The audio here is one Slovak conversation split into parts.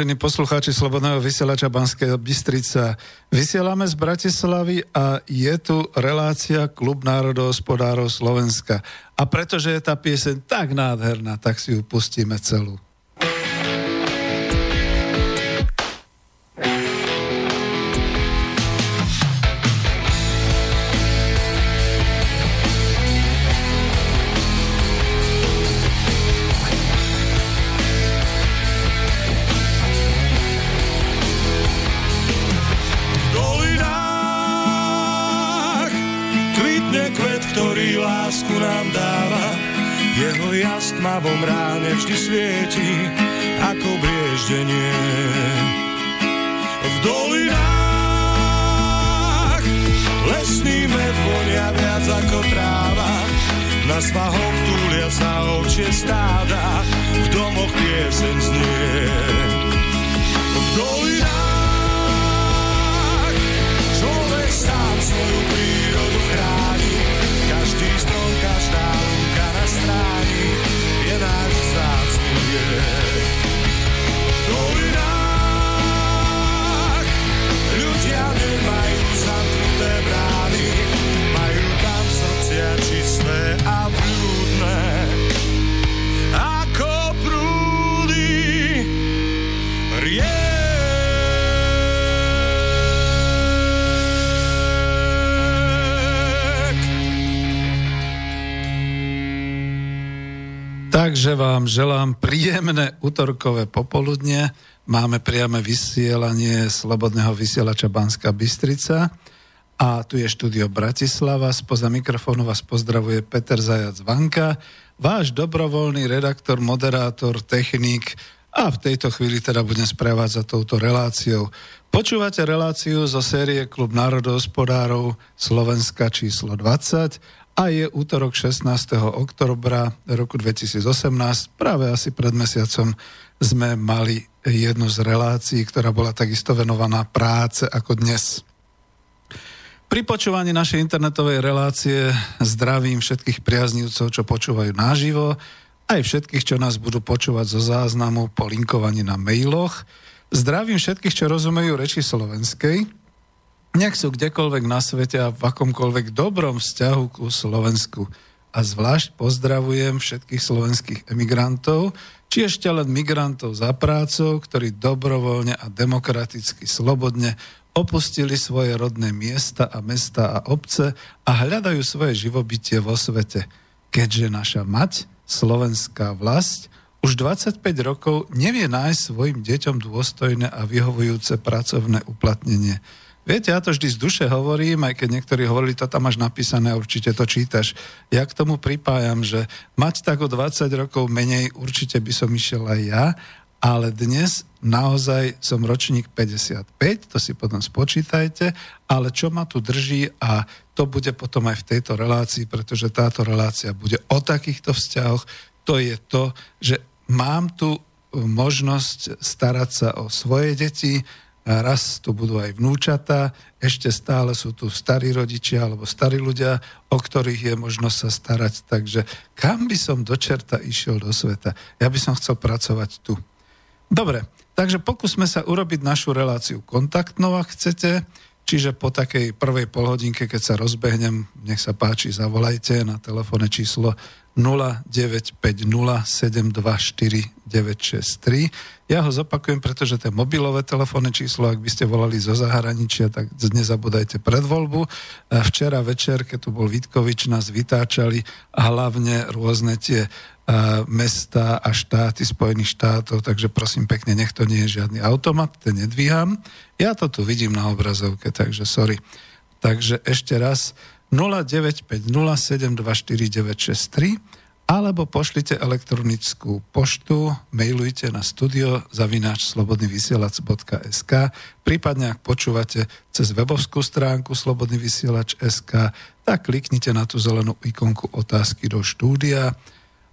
vážení poslucháči Slobodného vysielača Banského Bystrica. Vysielame z Bratislavy a je tu relácia Klub národohospodárov Slovenska. A pretože je tá pieseň tak nádherná, tak si ju pustíme celú. Takže vám želám príjemné útorkové popoludne. Máme priame vysielanie Slobodného vysielača Banska Bystrica. A tu je štúdio Bratislava. Spoza mikrofónu vás pozdravuje Peter Zajac Vanka, váš dobrovoľný redaktor, moderátor, technik a v tejto chvíli teda budem sprevádzať touto reláciou. Počúvate reláciu zo série Klub národohospodárov Slovenska číslo 20 a je útorok 16. oktobra roku 2018. Práve asi pred mesiacom sme mali jednu z relácií, ktorá bola takisto venovaná práce ako dnes. Pri počúvaní našej internetovej relácie zdravím všetkých priaznívcov, čo počúvajú naživo, aj všetkých, čo nás budú počúvať zo záznamu po linkovaní na mailoch. Zdravím všetkých, čo rozumejú reči slovenskej, nech sú kdekoľvek na svete a v akomkoľvek dobrom vzťahu ku Slovensku. A zvlášť pozdravujem všetkých slovenských emigrantov, či ešte len migrantov za prácou, ktorí dobrovoľne a demokraticky slobodne opustili svoje rodné miesta a mesta a obce a hľadajú svoje živobytie vo svete. Keďže naša mať, slovenská vlast, už 25 rokov nevie nájsť svojim deťom dôstojné a vyhovujúce pracovné uplatnenie. Viete, ja to vždy z duše hovorím, aj keď niektorí hovorili, to tam máš napísané, určite to čítaš. Ja k tomu pripájam, že mať tak o 20 rokov menej, určite by som išiel aj ja, ale dnes naozaj som ročník 55, to si potom spočítajte, ale čo ma tu drží a to bude potom aj v tejto relácii, pretože táto relácia bude o takýchto vzťahoch, to je to, že mám tu možnosť starať sa o svoje deti, raz tu budú aj vnúčata, ešte stále sú tu starí rodičia alebo starí ľudia, o ktorých je možnosť sa starať. Takže kam by som do čerta išiel do sveta? Ja by som chcel pracovať tu. Dobre, takže pokúsme sa urobiť našu reláciu kontaktnou, ak chcete. Čiže po takej prvej polhodinke, keď sa rozbehnem, nech sa páči, zavolajte na telefónne číslo 0950724963. Ja ho zopakujem, pretože to je mobilové telefónne číslo, ak by ste volali zo zahraničia, tak nezabudajte pred voľbu. Včera večer, keď tu bol Vitkovič, nás vytáčali hlavne rôzne tie mesta a štáty Spojených štátov, takže prosím pekne, nech to nie je žiadny automat, ten nedvíham. Ja to tu vidím na obrazovke, takže sorry. Takže ešte raz 0950724963 alebo pošlite elektronickú poštu, mailujte na studio zavináč slobodnyvysielac.sk prípadne ak počúvate cez webovskú stránku slobodnyvysielač.sk tak kliknite na tú zelenú ikonku otázky do štúdia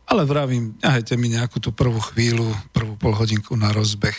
ale vravím, nehajte mi nejakú tú prvú chvíľu, prvú polhodinku na rozbeh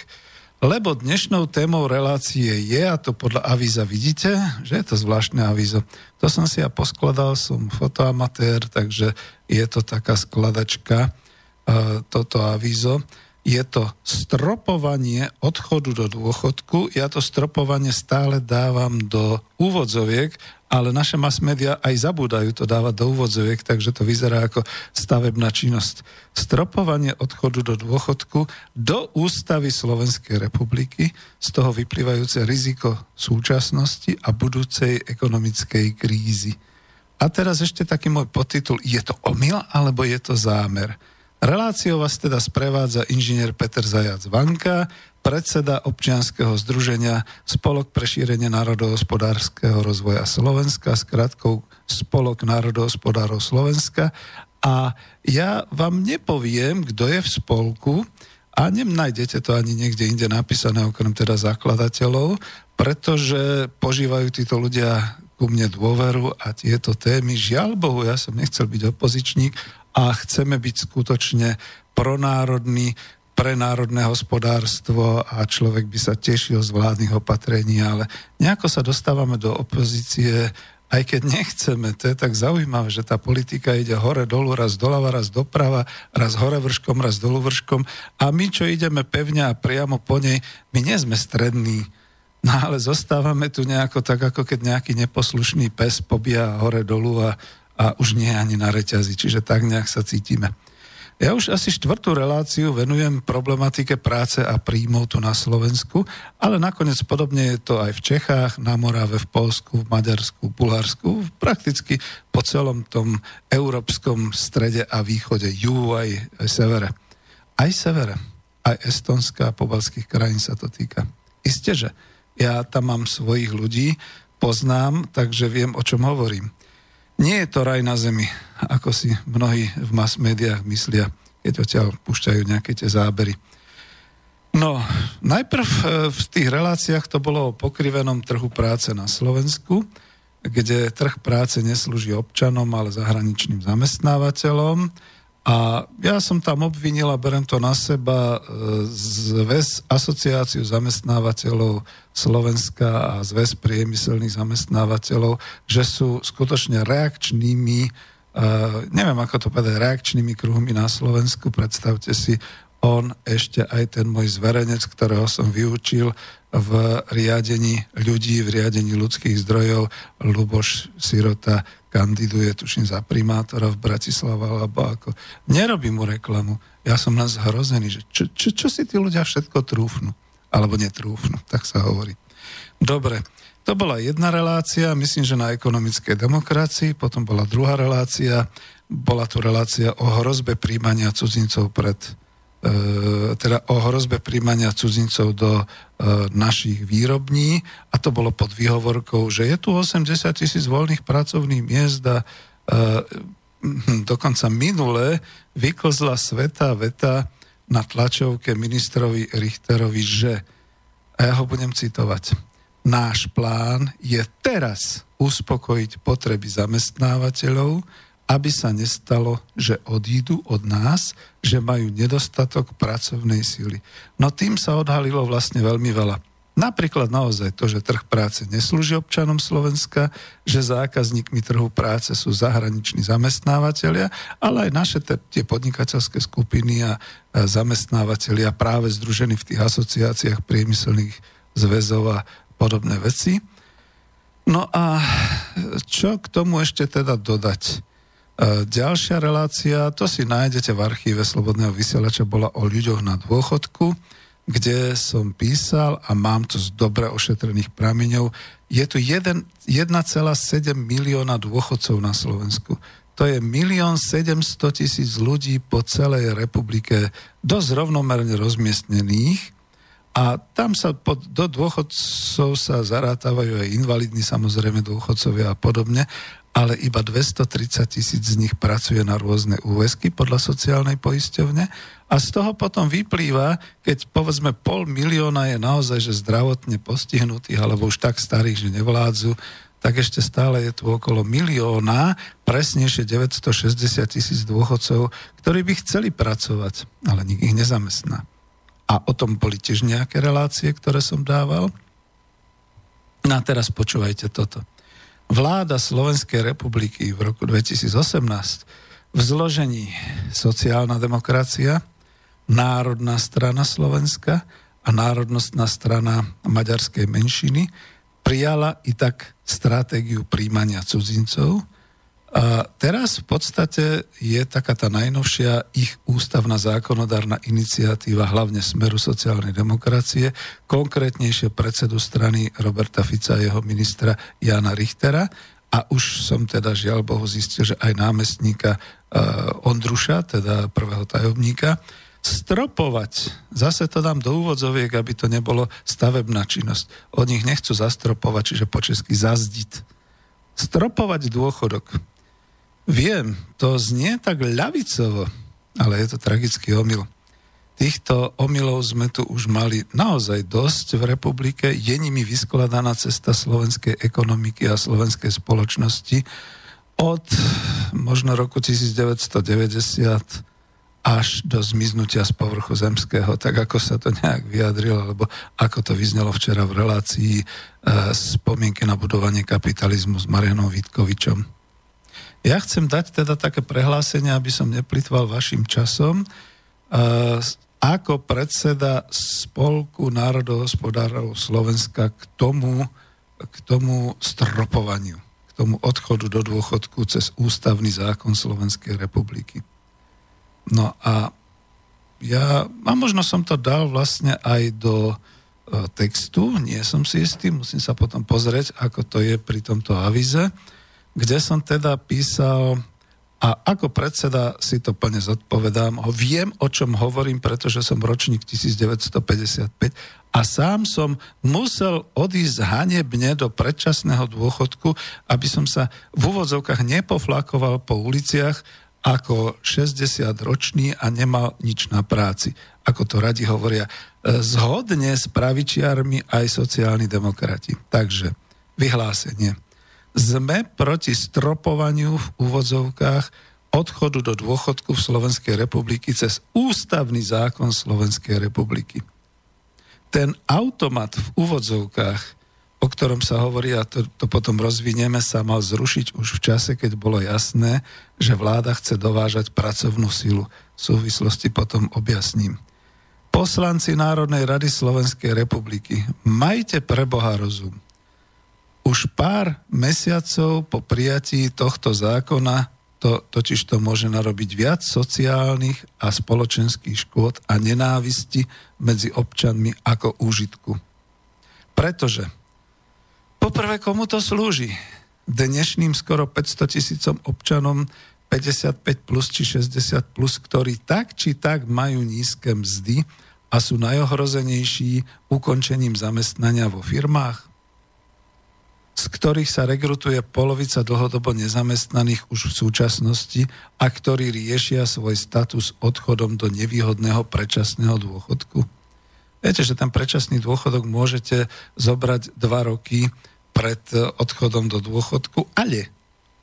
lebo dnešnou témou relácie je, a to podľa avíza vidíte, že je to zvláštne avízo. To som si ja poskladal, som fotoamatér, takže je to taká skladačka, e, toto avízo. Je to stropovanie odchodu do dôchodku. Ja to stropovanie stále dávam do úvodzoviek, ale naše mass media aj zabúdajú to dávať do úvodzoviek, takže to vyzerá ako stavebná činnosť. Stropovanie odchodu do dôchodku do ústavy Slovenskej republiky, z toho vyplývajúce riziko súčasnosti a budúcej ekonomickej krízy. A teraz ešte taký môj podtitul, je to omyl alebo je to zámer? Reláciou vás teda sprevádza inžinier Peter Zajac Vanka, predseda občianského združenia Spolok pre šírenie národohospodárskeho rozvoja Slovenska s krátkou Spolok národohospodárov Slovenska. A ja vám nepoviem, kto je v spolku, a nenájdete to ani niekde inde napísané, okrem teda zakladateľov, pretože požívajú títo ľudia ku mne dôveru a tieto témy, žiaľ Bohu, ja som nechcel byť opozičník, a chceme byť skutočne pronárodní, pre národné hospodárstvo a človek by sa tešil z vládnych opatrení, ale nejako sa dostávame do opozície, aj keď nechceme, to je tak zaujímavé, že tá politika ide hore, dolu, raz doľava, raz doprava, raz hore vrškom, raz dolu vrškom. A my, čo ideme pevne a priamo po nej, my nie sme strední, no ale zostávame tu nejako tak, ako keď nejaký neposlušný pes pobíja hore dolu a a už nie ani na reťazi, čiže tak nejak sa cítime. Ja už asi štvrtú reláciu venujem problematike práce a príjmov tu na Slovensku, ale nakoniec podobne je to aj v Čechách, na Morave, v Polsku, v Maďarsku, v Bulharsku, prakticky po celom tom európskom strede a východe, juhu aj, aj severe. Aj severe, aj Estonska a pobalských krajín sa to týka. Isté, že ja tam mám svojich ľudí, poznám, takže viem, o čom hovorím. Nie je to raj na zemi, ako si mnohí v mass médiách myslia, keď odtiaľ púšťajú nejaké tie zábery. No, najprv e, v tých reláciách to bolo o pokrivenom trhu práce na Slovensku, kde trh práce neslúži občanom, ale zahraničným zamestnávateľom a ja som tam obvinila, berem to na seba, e, zväz asociáciu zamestnávateľov Slovenska a zväz priemyselných zamestnávateľov, že sú skutočne reakčnými, e, neviem ako to povedať, reakčnými kruhmi na Slovensku. Predstavte si, on ešte aj ten môj zverenec, ktorého som vyučil v riadení ľudí, v riadení ľudských zdrojov, Luboš Sirota, kandiduje, tuším, za primátora v Bratislava, alebo ako. Nerobím mu reklamu. Ja som len zhrozený, že čo, čo, čo si tí ľudia všetko trúfnu. Alebo netrúfnu, tak sa hovorí. Dobre, to bola jedna relácia, myslím, že na ekonomickej demokracii, potom bola druhá relácia, bola tu relácia o hrozbe príjmania cudzincov pred teda o hrozbe príjmania cudzincov do e, našich výrobní. A to bolo pod výhovorkou, že je tu 80 tisíc voľných pracovných miest a e, dokonca minule vyklzla sveta veta na tlačovke ministrovi Richterovi, že, a ja ho budem citovať, náš plán je teraz uspokojiť potreby zamestnávateľov, aby sa nestalo, že odídu od nás, že majú nedostatok pracovnej síly. No tým sa odhalilo vlastne veľmi veľa. Napríklad naozaj to, že trh práce neslúži občanom Slovenska, že zákazníkmi trhu práce sú zahraniční zamestnávateľia, ale aj naše te, tie podnikateľské skupiny a, a zamestnávateľia práve združení v tých asociáciách priemyselných zväzov a podobné veci. No a čo k tomu ešte teda dodať? E, ďalšia relácia, to si nájdete v archíve Slobodného vysielača, bola o ľuďoch na dôchodku kde som písal a mám to z dobre ošetrených prameňov. Je tu 1,7 milióna dôchodcov na Slovensku. To je milión 700 tisíc ľudí po celej republike, dosť rovnomerne rozmiestnených. A tam sa pod, do dôchodcov sa zarátávajú aj invalidní samozrejme dôchodcovia a podobne ale iba 230 tisíc z nich pracuje na rôzne úväzky podľa sociálnej poisťovne a z toho potom vyplýva, keď povedzme pol milióna je naozaj že zdravotne postihnutých alebo už tak starých, že nevládzu, tak ešte stále je tu okolo milióna, presnejšie 960 tisíc dôchodcov, ktorí by chceli pracovať, ale nik ich nezamestná. A o tom boli tiež nejaké relácie, ktoré som dával. No a teraz počúvajte toto vláda Slovenskej republiky v roku 2018 v zložení sociálna demokracia, Národná strana Slovenska a Národnostná strana maďarskej menšiny prijala i tak stratégiu príjmania cudzincov, a teraz v podstate je taká tá najnovšia ich ústavná zákonodárna iniciatíva, hlavne Smeru sociálnej demokracie, konkrétnejšie predsedu strany Roberta Fica a jeho ministra Jana Richtera. A už som teda žiaľ Bohu zistil, že aj námestníka uh, Ondruša, teda prvého tajomníka, stropovať, zase to dám do úvodzoviek, aby to nebolo stavebná činnosť. Od nich nechcú zastropovať, čiže po česky zazdiť. Stropovať dôchodok Viem, to znie tak ľavicovo, ale je to tragický omyl. Týchto omylov sme tu už mali naozaj dosť v republike. Je nimi vyskladaná cesta slovenskej ekonomiky a slovenskej spoločnosti od možno roku 1990 až do zmiznutia z povrchu zemského, tak ako sa to nejak vyjadrilo, alebo ako to vyznelo včera v relácii e, spomienky na budovanie kapitalizmu s Marianom Vítkovičom. Ja chcem dať teda také prehlásenie, aby som neplitval vašim časom. Ako predseda Spolku národohospodárov Slovenska k tomu, k tomu stropovaniu, k tomu odchodu do dôchodku cez ústavný zákon Slovenskej republiky. No a ja, a možno som to dal vlastne aj do e, textu, nie som si istý, musím sa potom pozrieť, ako to je pri tomto avize kde som teda písal a ako predseda si to plne zodpovedám. Ho viem, o čom hovorím, pretože som ročník 1955 a sám som musel odísť hanebne do predčasného dôchodku, aby som sa v úvodzovkách nepoflakoval po uliciach ako 60-ročný a nemal nič na práci. Ako to radi hovoria. Zhodne s pravičiarmi aj sociálni demokrati. Takže vyhlásenie sme proti stropovaniu v úvodzovkách odchodu do dôchodku v Slovenskej republiky cez ústavný zákon Slovenskej republiky. Ten automat v úvodzovkách, o ktorom sa hovorí, a to, to potom rozvinieme, sa mal zrušiť už v čase, keď bolo jasné, že vláda chce dovážať pracovnú silu. V súvislosti potom objasním. Poslanci Národnej rady Slovenskej republiky, majte pre Boha rozum už pár mesiacov po prijatí tohto zákona to totiž to môže narobiť viac sociálnych a spoločenských škôd a nenávisti medzi občanmi ako úžitku. Pretože poprvé komu to slúži? Dnešným skoro 500 tisícom občanom 55 plus či 60 plus, ktorí tak či tak majú nízke mzdy a sú najohrozenejší ukončením zamestnania vo firmách? Z ktorých sa rekrutuje polovica dlhodobo nezamestnaných už v súčasnosti a ktorí riešia svoj status odchodom do nevýhodného predčasného dôchodku. Viete, že ten predčasný dôchodok môžete zobrať dva roky pred odchodom do dôchodku, ale,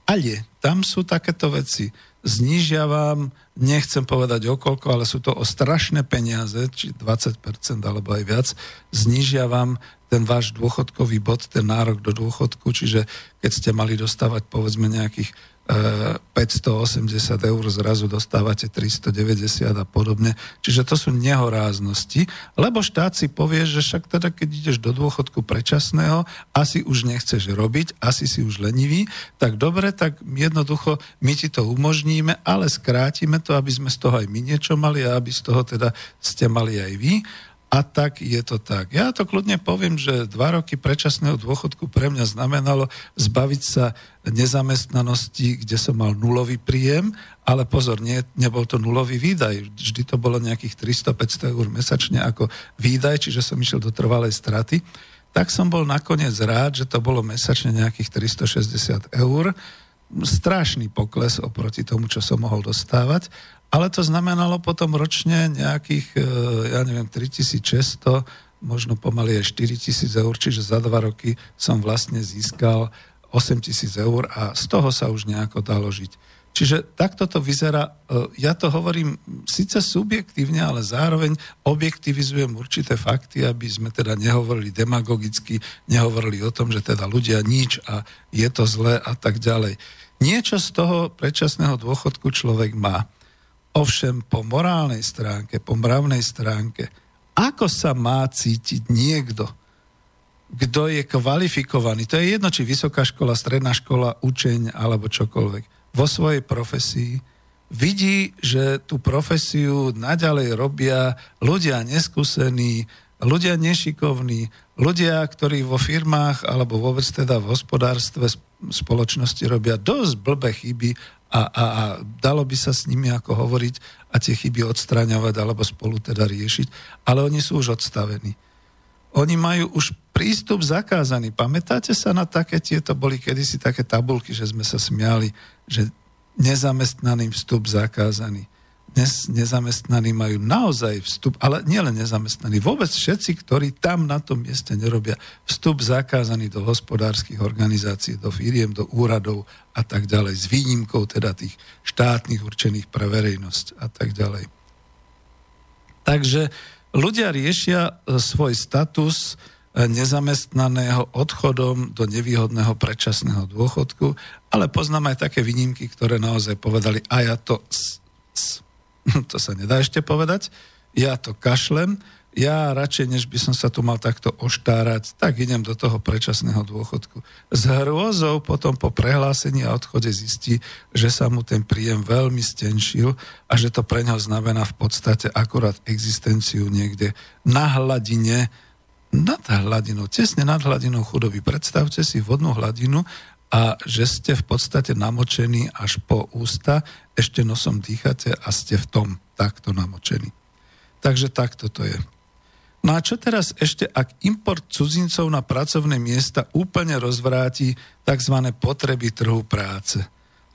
ale tam sú takéto veci. Znižiavam, nechcem povedať okolko, ale sú to o strašné peniaze, či 20% alebo aj viac, znižiavam ten váš dôchodkový bod, ten nárok do dôchodku, čiže keď ste mali dostávať povedzme nejakých 580 eur, zrazu dostávate 390 a podobne. Čiže to sú nehoráznosti, lebo štát si povie, že však teda keď ideš do dôchodku predčasného, asi už nechceš robiť, asi si už lenivý, tak dobre, tak jednoducho my ti to umožníme, ale skrátime to, aby sme z toho aj my niečo mali a aby z toho teda ste mali aj vy a tak je to tak. Ja to kľudne poviem, že dva roky predčasného dôchodku pre mňa znamenalo zbaviť sa nezamestnanosti, kde som mal nulový príjem, ale pozor, nie, nebol to nulový výdaj. Vždy to bolo nejakých 300-500 eur mesačne ako výdaj, čiže som išiel do trvalej straty. Tak som bol nakoniec rád, že to bolo mesačne nejakých 360 eur. Strašný pokles oproti tomu, čo som mohol dostávať ale to znamenalo potom ročne nejakých, e, ja neviem, 3600, možno pomaly aj 4000 eur, čiže za dva roky som vlastne získal 8000 eur a z toho sa už nejako dalo žiť. Čiže takto to vyzerá. E, ja to hovorím síce subjektívne, ale zároveň objektivizujem určité fakty, aby sme teda nehovorili demagogicky, nehovorili o tom, že teda ľudia nič a je to zlé a tak ďalej. Niečo z toho predčasného dôchodku človek má. Ovšem po morálnej stránke, po mravnej stránke, ako sa má cítiť niekto, kto je kvalifikovaný, to je jedno, či vysoká škola, stredná škola, učeň alebo čokoľvek, vo svojej profesii, vidí, že tú profesiu naďalej robia ľudia neskúsení, ľudia nešikovní, ľudia, ktorí vo firmách alebo vôbec teda v hospodárstve spoločnosti robia dosť blbé chyby a, a, a dalo by sa s nimi ako hovoriť a tie chyby odstraňovať alebo spolu teda riešiť, ale oni sú už odstavení. Oni majú už prístup zakázaný. Pamätáte sa na také, tieto boli kedysi také tabulky, že sme sa smiali, že nezamestnaným vstup zakázaný dnes nezamestnaní majú naozaj vstup, ale nielen nezamestnaní, vôbec všetci, ktorí tam na tom mieste nerobia, vstup zakázaný do hospodárskych organizácií, do firiem, do úradov a tak ďalej, s výnimkou teda tých štátnych určených pre verejnosť a tak ďalej. Takže ľudia riešia e, svoj status e, nezamestnaného odchodom do nevýhodného predčasného dôchodku, ale poznám aj také výnimky, ktoré naozaj povedali, a ja to to sa nedá ešte povedať, ja to kašlem, ja radšej, než by som sa tu mal takto oštárať, tak idem do toho predčasného dôchodku. S hrôzou potom po prehlásení a odchode zistí, že sa mu ten príjem veľmi stenšil a že to pre neho znamená v podstate akurát existenciu niekde na hladine, nad hladinou, tesne nad hladinou chudoby. Predstavte si vodnú hladinu a že ste v podstate namočení až po ústa, ešte nosom dýchate a ste v tom takto namočení. Takže takto to je. No a čo teraz ešte, ak import cudzincov na pracovné miesta úplne rozvráti tzv. potreby trhu práce?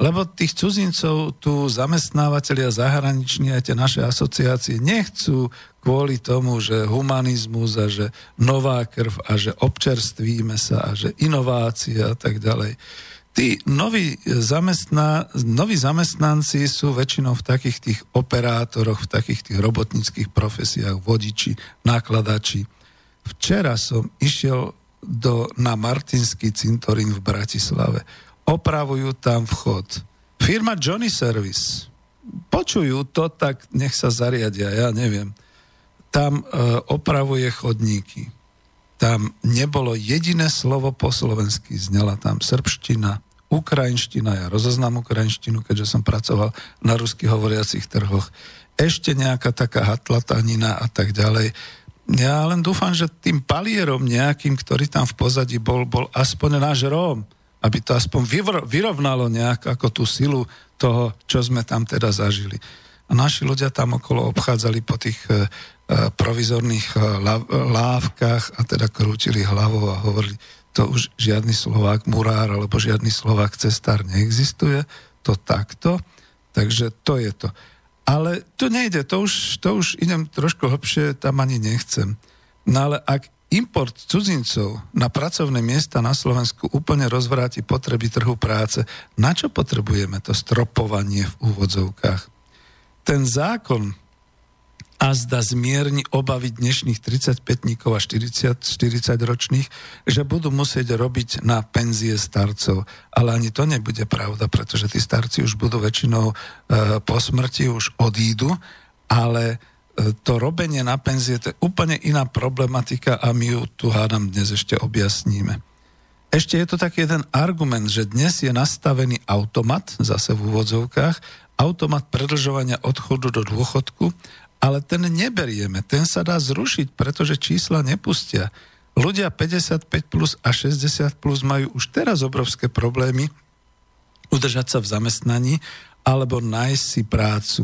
Lebo tých cudzincov tu zamestnávateľia zahraniční aj tie naše asociácie nechcú kvôli tomu, že humanizmus a že nová krv a že občerstvíme sa a že inovácie a tak ďalej. Tí noví, zamestná, noví zamestnanci sú väčšinou v takých tých operátoroch, v takých tých robotníckých profesiách, vodiči, nakladači. Včera som išiel do, na Martinský cintorín v Bratislave opravujú tam vchod. Firma Johnny Service. Počujú to, tak nech sa zariadia, ja neviem. Tam e, opravuje chodníky. Tam nebolo jediné slovo po slovensky. Znela tam srbština, ukrajinština, ja rozoznám ukrajinštinu, keďže som pracoval na rusky hovoriacich trhoch. Ešte nejaká taká hatlatanina a tak ďalej. Ja len dúfam, že tým palierom nejakým, ktorý tam v pozadí bol, bol aspoň náš Róm aby to aspoň vyrovnalo nejak ako tú silu toho, čo sme tam teda zažili. A naši ľudia tam okolo obchádzali po tých e, e provizorných e, lávkach a teda krútili hlavou a hovorili, to už žiadny Slovák murár alebo žiadny Slovák cestár neexistuje, to takto, takže to je to. Ale tu nejde, to už, to už idem trošku hlbšie, tam ani nechcem. No ale ak import cudzincov na pracovné miesta na Slovensku úplne rozvráti potreby trhu práce. Na čo potrebujeme to stropovanie v úvodzovkách? Ten zákon a zda zmierni obavy dnešných 35-níkov a 40, 40 ročných, že budú musieť robiť na penzie starcov. Ale ani to nebude pravda, pretože tí starci už budú väčšinou e, po smrti, už odídu, ale to robenie na penzie to je úplne iná problematika a my ju tu hádam dnes ešte objasníme. Ešte je to taký jeden argument, že dnes je nastavený automat, zase v úvodzovkách, automat predlžovania odchodu do dôchodku ale ten neberieme, ten sa dá zrušiť, pretože čísla nepustia. Ľudia 55 plus a 60 plus majú už teraz obrovské problémy udržať sa v zamestnaní alebo nájsť si prácu.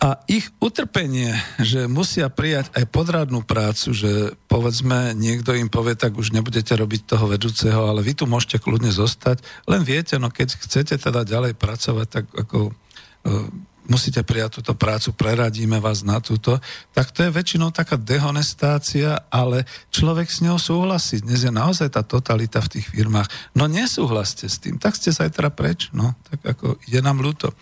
A ich utrpenie, že musia prijať aj podradnú prácu, že povedzme niekto im povie, tak už nebudete robiť toho vedúceho, ale vy tu môžete kľudne zostať, len viete, no keď chcete teda ďalej pracovať, tak ako e, musíte prijať túto prácu, preradíme vás na túto, tak to je väčšinou taká dehonestácia, ale človek s ňou súhlasí. Dnes je naozaj tá totalita v tých firmách. No nesúhlaste s tým, tak ste zajtra preč, no, tak ako je nám ľúto.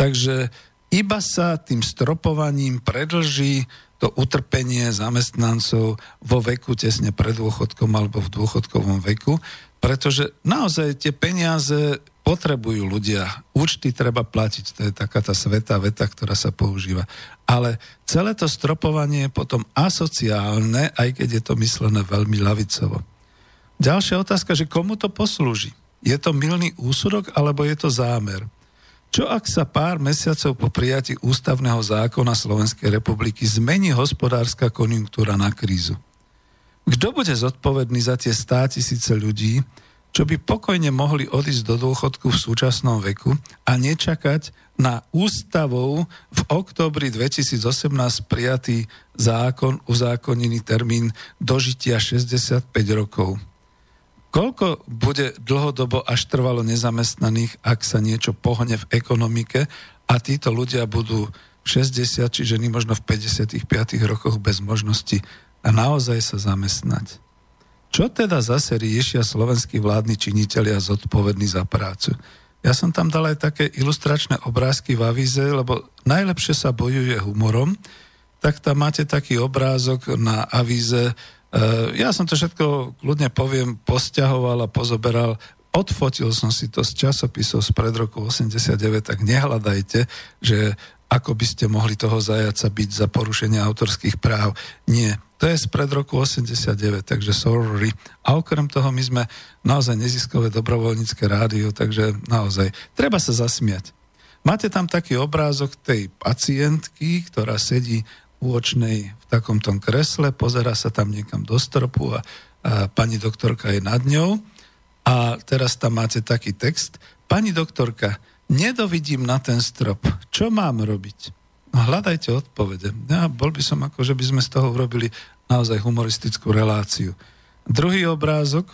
Takže iba sa tým stropovaním predlží to utrpenie zamestnancov vo veku tesne pred dôchodkom alebo v dôchodkovom veku, pretože naozaj tie peniaze potrebujú ľudia. Účty treba platiť, to je taká tá svetá veta, ktorá sa používa. Ale celé to stropovanie je potom asociálne, aj keď je to myslené veľmi lavicovo. Ďalšia otázka, že komu to poslúži? Je to milný úsudok, alebo je to zámer? Čo ak sa pár mesiacov po prijatí ústavného zákona Slovenskej republiky zmení hospodárska konjunktúra na krízu? Kto bude zodpovedný za tie stá tisíce ľudí, čo by pokojne mohli odísť do dôchodku v súčasnom veku a nečakať na ústavou v októbri 2018 prijatý zákon, uzákonený termín dožitia 65 rokov. Koľko bude dlhodobo až trvalo nezamestnaných, ak sa niečo pohne v ekonomike a títo ľudia budú v 60 či ženy možno v 55 rokoch bez možnosti a naozaj sa zamestnať. Čo teda zase riešia slovenskí vládni činitelia zodpovední za prácu? Ja som tam dal aj také ilustračné obrázky v avize, lebo najlepšie sa bojuje humorom, tak tam máte taký obrázok na avíze. E, ja som to všetko, ľudne poviem, posťahoval a pozoberal odfotil som si to z časopisov z pred roku 89, tak nehľadajte, že ako by ste mohli toho zajaca byť za porušenie autorských práv. Nie, to je spred roku 89, takže sorry. A okrem toho my sme naozaj neziskové dobrovoľnícke rádio, takže naozaj treba sa zasmiať. Máte tam taký obrázok tej pacientky, ktorá sedí u v takomto kresle, pozera sa tam niekam do stropu a, a pani doktorka je nad ňou. A teraz tam máte taký text. Pani doktorka, nedovidím na ten strop. Čo mám robiť? No, hľadajte odpovede. Ja bol by som ako, že by sme z toho urobili naozaj humoristickú reláciu. Druhý obrázok,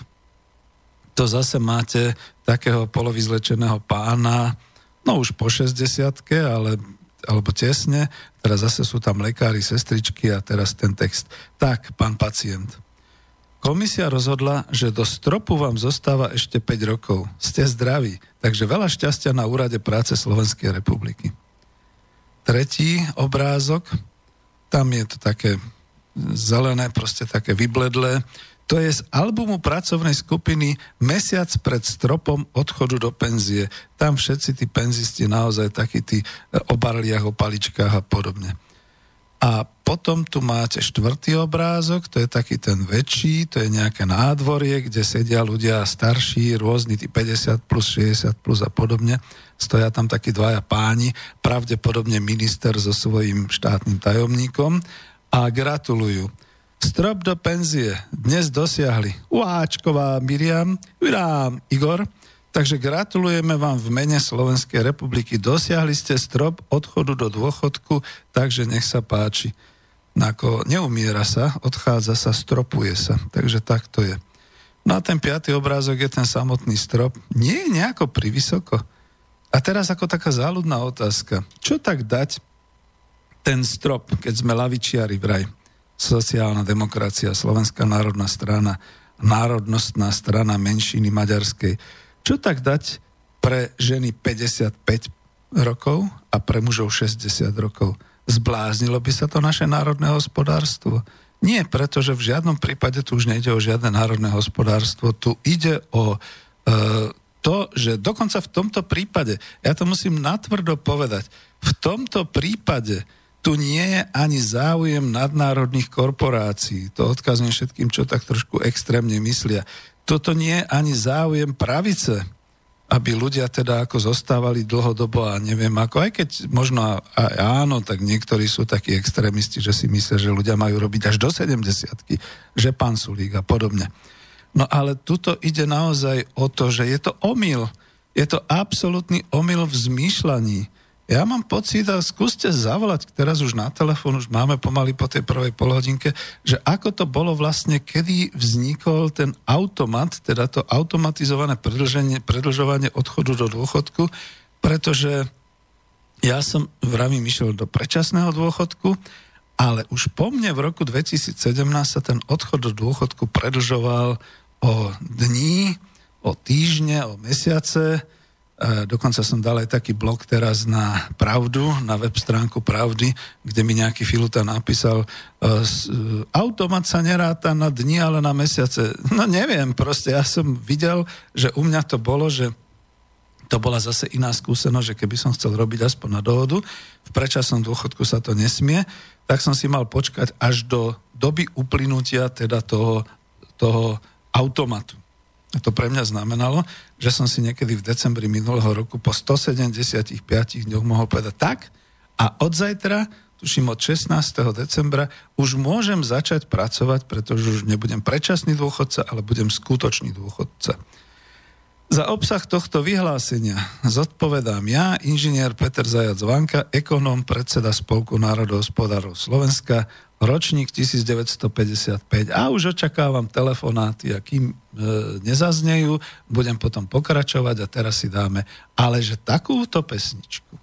to zase máte takého polovyzlečeného pána, no už po 60 ale alebo tesne, teraz zase sú tam lekári, sestričky a teraz ten text. Tak, pán pacient, Komisia rozhodla, že do stropu vám zostáva ešte 5 rokov. Ste zdraví, takže veľa šťastia na úrade práce Slovenskej republiky. Tretí obrázok, tam je to také zelené, proste také vybledlé. To je z albumu pracovnej skupiny Mesiac pred stropom odchodu do penzie. Tam všetci tí penzisti naozaj takí tí o barliach, o paličkách a podobne. A potom tu máte štvrtý obrázok, to je taký ten väčší, to je nejaké nádvorie, kde sedia ľudia starší, rôzni, tí 50 plus, 60 plus a podobne. Stoja tam takí dvaja páni, pravdepodobne minister so svojím štátnym tajomníkom a gratulujú. Strop do penzie dnes dosiahli Uáčková Miriam, Vyrám Igor, Takže gratulujeme vám v mene Slovenskej republiky. Dosiahli ste strop odchodu do dôchodku, takže nech sa páči. Nako neumiera sa, odchádza sa, stropuje sa. Takže tak to je. No a ten piatý obrázok je ten samotný strop. Nie je nejako privysoko. A teraz ako taká záľudná otázka. Čo tak dať ten strop, keď sme lavičiari vraj? Sociálna demokracia, Slovenská národná strana, národnostná strana menšiny maďarskej. Čo tak dať pre ženy 55 rokov a pre mužov 60 rokov? Zbláznilo by sa to naše národné hospodárstvo? Nie, pretože v žiadnom prípade tu už nejde o žiadne národné hospodárstvo, tu ide o e, to, že dokonca v tomto prípade, ja to musím natvrdo povedať, v tomto prípade tu nie je ani záujem nadnárodných korporácií. To odkazujem všetkým, čo tak trošku extrémne myslia. Toto nie je ani záujem pravice, aby ľudia teda ako zostávali dlhodobo a neviem ako, aj keď možno aj áno, tak niektorí sú takí extrémisti, že si myslia, že ľudia majú robiť až do 70 že pán Sulík a podobne. No ale tuto ide naozaj o to, že je to omyl. Je to absolútny omyl v zmýšľaní. Ja mám pocit, a skúste zavolať teraz už na telefón, už máme pomaly po tej prvej polhodinke, že ako to bolo vlastne, kedy vznikol ten automat, teda to automatizované predlžovanie odchodu do dôchodku, pretože ja som vravím išiel do predčasného dôchodku, ale už po mne v roku 2017 sa ten odchod do dôchodku predlžoval o dní, o týždne, o mesiace, dokonca som dal aj taký blog teraz na Pravdu, na web stránku Pravdy, kde mi nejaký filuta napísal, e, e, automat sa neráta na dni, ale na mesiace. No neviem, proste ja som videl, že u mňa to bolo, že to bola zase iná skúsenosť, že keby som chcel robiť aspoň na dohodu, v predčasnom dôchodku sa to nesmie, tak som si mal počkať až do doby uplynutia teda toho, toho automatu. A to pre mňa znamenalo, že som si niekedy v decembri minulého roku po 175 dňoch mohol povedať tak a od zajtra, tuším od 16. decembra, už môžem začať pracovať, pretože už nebudem predčasný dôchodca, ale budem skutočný dôchodca. Za obsah tohto vyhlásenia zodpovedám ja, inžinier Peter Zajac Vanka, ekonom, predseda Spolku národohospodárov Slovenska, ročník 1955 a už očakávam telefonáty a kým e, nezaznejú, budem potom pokračovať a teraz si dáme ale že takúto pesničku.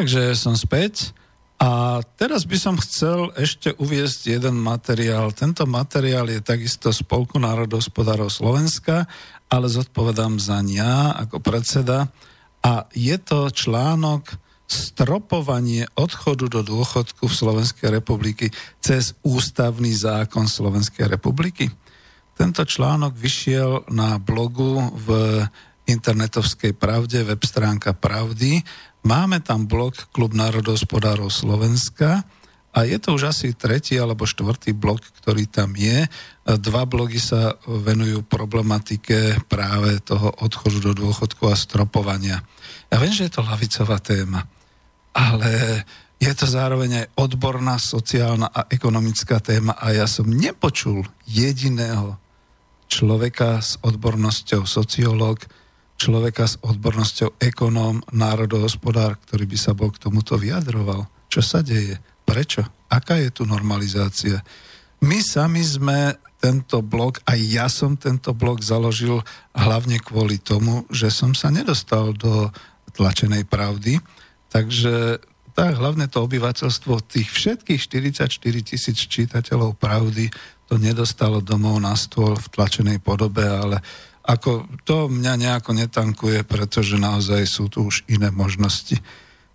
Takže som späť a teraz by som chcel ešte uviezť jeden materiál. Tento materiál je takisto Spolku národospodárov Slovenska, ale zodpovedám za ňa ako predseda. A je to článok stropovanie odchodu do dôchodku v Slovenskej republiky cez ústavný zákon Slovenskej republiky. Tento článok vyšiel na blogu v internetovskej pravde, web stránka Pravdy. Máme tam blog Klub národohospodárov Slovenska a je to už asi tretí alebo štvrtý blog, ktorý tam je. Dva blogy sa venujú problematike práve toho odchodu do dôchodku a stropovania. Ja viem, že je to lavicová téma ale je to zároveň aj odborná, sociálna a ekonomická téma a ja som nepočul jediného človeka s odbornosťou sociológ, človeka s odbornosťou ekonóm, národohospodár, ktorý by sa bol k tomuto vyjadroval. Čo sa deje? Prečo? Aká je tu normalizácia? My sami sme tento blog, aj ja som tento blog založil hlavne kvôli tomu, že som sa nedostal do tlačenej pravdy, Takže tak hlavne to obyvateľstvo tých všetkých 44 tisíc čítateľov pravdy to nedostalo domov na stôl v tlačenej podobe, ale ako to mňa nejako netankuje, pretože naozaj sú tu už iné možnosti.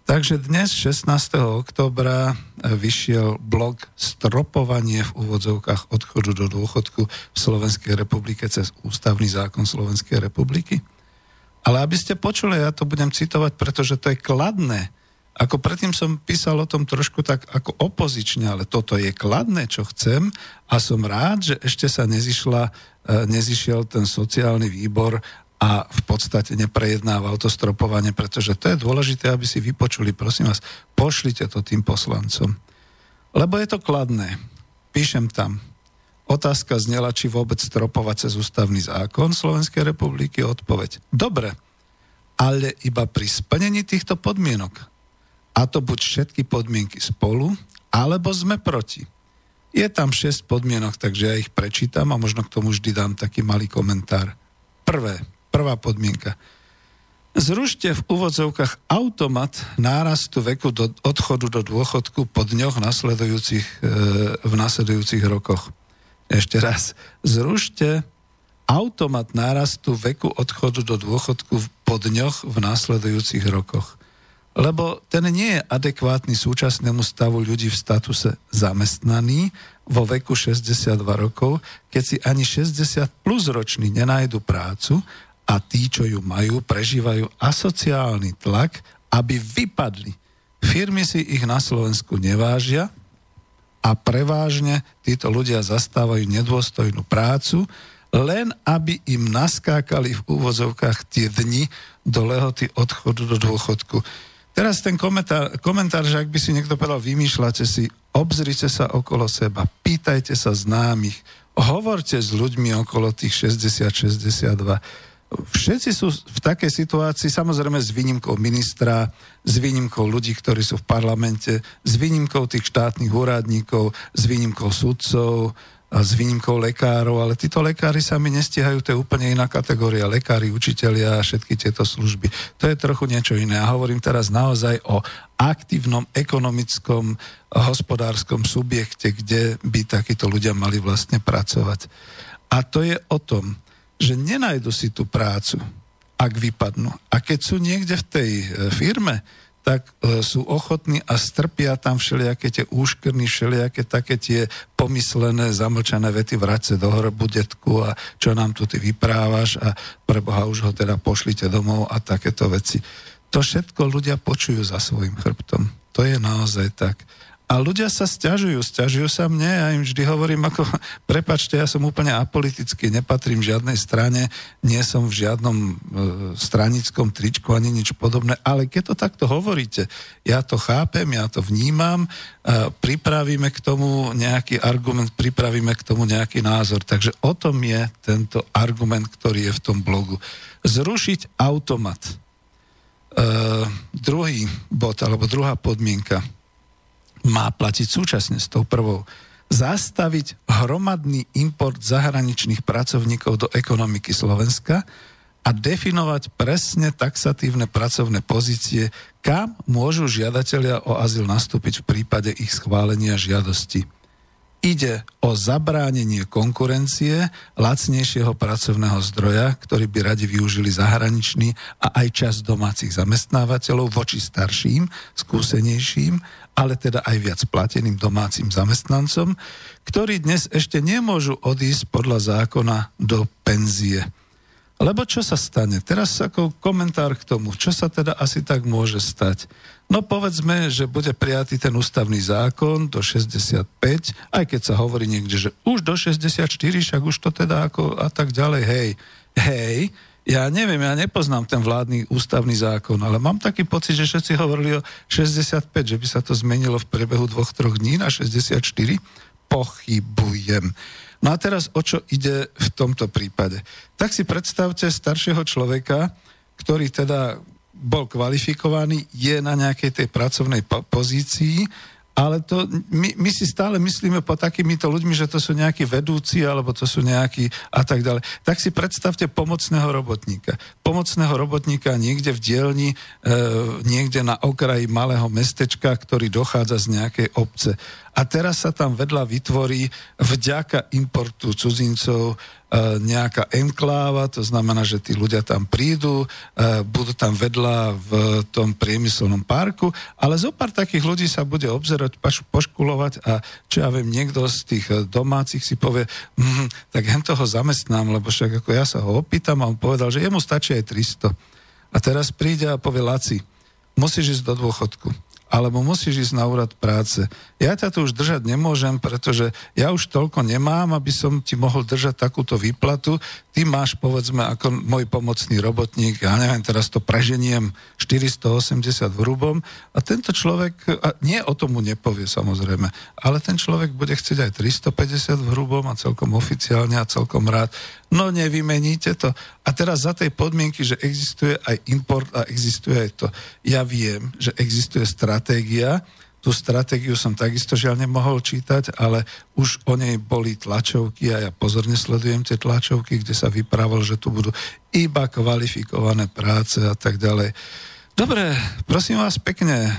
Takže dnes, 16. oktobra, vyšiel blog Stropovanie v úvodzovkách odchodu do dôchodku v Slovenskej republike cez ústavný zákon Slovenskej republiky. Ale aby ste počuli, ja to budem citovať, pretože to je kladné. Ako predtým som písal o tom trošku tak ako opozične, ale toto je kladné, čo chcem a som rád, že ešte sa nezišla, e, nezišiel ten sociálny výbor a v podstate neprejednával to stropovanie, pretože to je dôležité, aby si vypočuli. Prosím vás, pošlite to tým poslancom. Lebo je to kladné. Píšem tam, Otázka znela, či vôbec stropovať cez ústavný zákon Slovenskej republiky. Odpoveď. Dobre, ale iba pri splnení týchto podmienok. A to buď všetky podmienky spolu, alebo sme proti. Je tam 6 podmienok, takže ja ich prečítam a možno k tomu vždy dám taký malý komentár. Prvé, prvá podmienka. Zrušte v úvodzovkách automat nárastu veku do odchodu do dôchodku po dňoch nasledujúcich, e, v nasledujúcich rokoch. Ešte raz. Zrušte automat nárastu veku odchodu do dôchodku po dňoch v následujúcich rokoch. Lebo ten nie je adekvátny súčasnému stavu ľudí v statuse zamestnaný vo veku 62 rokov, keď si ani 60 plus roční nenájdu prácu a tí, čo ju majú, prežívajú asociálny tlak, aby vypadli. Firmy si ich na Slovensku nevážia, a prevážne títo ľudia zastávajú nedôstojnú prácu, len aby im naskákali v úvozovkách tie dni do lehoty odchodu do dôchodku. Teraz ten komentár, komentár, že ak by si niekto povedal, vymýšľate si, obzrite sa okolo seba, pýtajte sa známych, hovorte s ľuďmi okolo tých 60-62 všetci sú v takej situácii, samozrejme s výnimkou ministra, s výnimkou ľudí, ktorí sú v parlamente, s výnimkou tých štátnych úradníkov, s výnimkou sudcov, s výnimkou lekárov, ale títo lekári sa mi nestihajú, to je úplne iná kategória. Lekári, učitelia a všetky tieto služby. To je trochu niečo iné. A hovorím teraz naozaj o aktívnom ekonomickom hospodárskom subjekte, kde by takíto ľudia mali vlastne pracovať. A to je o tom, že nenajdu si tú prácu, ak vypadnú. A keď sú niekde v tej e, firme, tak e, sú ochotní a strpia tam všelijaké tie úškrny, všelijaké také tie pomyslené, zamlčané vety vráť do hrobu detku a čo nám tu ty vyprávaš a preboha už ho teda pošlite domov a takéto veci. To všetko ľudia počujú za svojim chrbtom. To je naozaj tak. A ľudia sa stiažujú, stiažujú sa mne a im vždy hovorím ako, prepačte, ja som úplne apolitický, nepatrím žiadnej strane, nie som v žiadnom e, stranickom tričku ani nič podobné, ale keď to takto hovoríte, ja to chápem, ja to vnímam, e, pripravíme k tomu nejaký argument, pripravíme k tomu nejaký názor. Takže o tom je tento argument, ktorý je v tom blogu. Zrušiť automat. E, druhý bod, alebo druhá podmienka – má platiť súčasne s tou prvou. Zastaviť hromadný import zahraničných pracovníkov do ekonomiky Slovenska a definovať presne taxatívne pracovné pozície, kam môžu žiadatelia o azyl nastúpiť v prípade ich schválenia žiadosti. Ide o zabránenie konkurencie lacnejšieho pracovného zdroja, ktorý by radi využili zahraniční a aj čas domácich zamestnávateľov voči starším, skúsenejším, ale teda aj viac plateným domácim zamestnancom, ktorí dnes ešte nemôžu odísť podľa zákona do penzie. Lebo čo sa stane? Teraz ako komentár k tomu, čo sa teda asi tak môže stať? No povedzme, že bude prijatý ten ústavný zákon do 65, aj keď sa hovorí niekde, že už do 64, však už to teda ako a tak ďalej, hej, hej, ja neviem, ja nepoznám ten vládny ústavný zákon, ale mám taký pocit, že všetci hovorili o 65, že by sa to zmenilo v priebehu dvoch, troch dní na 64. Pochybujem. No a teraz o čo ide v tomto prípade? Tak si predstavte staršieho človeka, ktorý teda bol kvalifikovaný, je na nejakej tej pracovnej po- pozícii, ale to, my, my si stále myslíme po takýmito ľuďmi, že to sú nejakí vedúci, alebo to sú nejakí a tak ďalej. Tak si predstavte pomocného robotníka. Pomocného robotníka niekde v dielni, e, niekde na okraji malého mestečka, ktorý dochádza z nejakej obce a teraz sa tam vedľa vytvorí vďaka importu cudzincov e, nejaká enkláva, to znamená, že tí ľudia tam prídu, e, budú tam vedľa v tom priemyselnom parku, ale zo pár takých ľudí sa bude obzerať, poškulovať a čo ja viem, niekto z tých domácich si povie, mm, tak hen toho zamestnám, lebo však ako ja sa ho opýtam a on povedal, že jemu stačí aj 300. A teraz príde a povie, Laci, musíš ísť do dôchodku alebo musíš ísť na úrad práce. Ja ťa tu už držať nemôžem, pretože ja už toľko nemám, aby som ti mohol držať takúto výplatu. Ty máš, povedzme, ako môj pomocný robotník, ja neviem, teraz to preženiem 480 v hrubom a tento človek, a nie o tomu nepovie samozrejme, ale ten človek bude chcieť aj 350 v hrubom a celkom oficiálne a celkom rád. No nevymeníte to. A teraz za tej podmienky, že existuje aj import a existuje aj to. Ja viem, že existuje stratégia, tú stratégiu som takisto žiaľ nemohol čítať, ale už o nej boli tlačovky a ja pozorne sledujem tie tlačovky, kde sa vyprávalo, že tu budú iba kvalifikované práce a tak ďalej. Dobre, prosím vás pekne,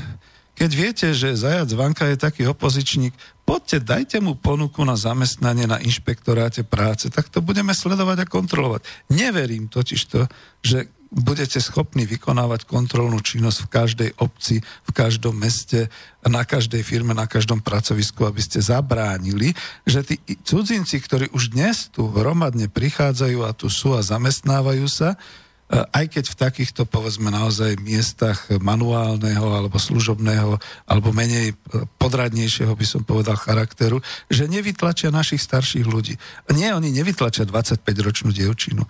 keď viete, že Zajac Vanka je taký opozičník, poďte, dajte mu ponuku na zamestnanie na inšpektoráte práce, tak to budeme sledovať a kontrolovať. Neverím totiž to, že budete schopní vykonávať kontrolnú činnosť v každej obci, v každom meste, na každej firme, na každom pracovisku, aby ste zabránili, že tí cudzinci, ktorí už dnes tu hromadne prichádzajú a tu sú a zamestnávajú sa, aj keď v takýchto, povedzme, naozaj miestach manuálneho alebo služobného alebo menej podradnejšieho, by som povedal, charakteru, že nevytlačia našich starších ľudí. Nie, oni nevytlačia 25-ročnú dievčinu.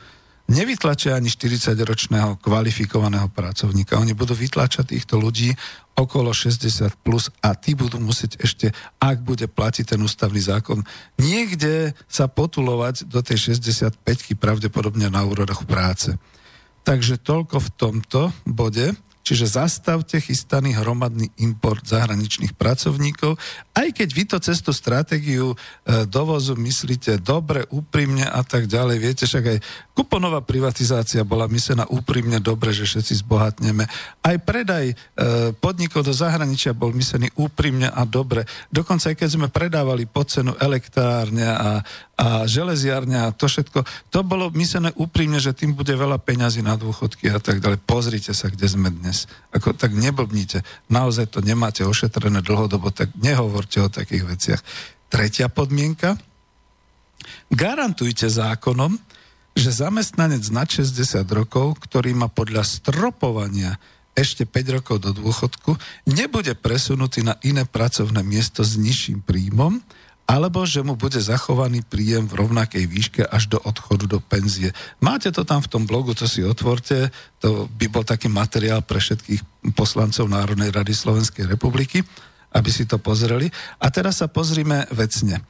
Nevytlačia ani 40-ročného kvalifikovaného pracovníka. Oni budú vytlačať týchto ľudí okolo 60 plus a tí budú musieť ešte, ak bude platiť ten ústavný zákon, niekde sa potulovať do tej 65 pravdepodobne na úrodoch práce. Takže toľko v tomto bode. Čiže zastavte chystaný hromadný import zahraničných pracovníkov, aj keď vy to cez tú stratégiu e, dovozu myslíte dobre, úprimne a tak ďalej. Viete, však aj kuponová privatizácia bola myslená úprimne dobre, že všetci zbohatneme. Aj predaj e, podnikov do zahraničia bol myslený úprimne a dobre. Dokonca aj keď sme predávali po cenu elektrárne a, a železiarne a to všetko, to bolo myslené úprimne, že tým bude veľa peňazí na dôchodky a tak ďalej. Pozrite sa, kde sme dnes. Ako, tak neblbnite. Naozaj to nemáte ošetrené dlhodobo, tak nehovorte o takých veciach. Tretia podmienka. Garantujte zákonom, že zamestnanec na 60 rokov, ktorý má podľa stropovania ešte 5 rokov do dôchodku, nebude presunutý na iné pracovné miesto s nižším príjmom, alebo že mu bude zachovaný príjem v rovnakej výške až do odchodu do penzie. Máte to tam v tom blogu, to si otvorte, to by bol taký materiál pre všetkých poslancov Národnej rady Slovenskej republiky, aby si to pozreli. A teraz sa pozrime vecne.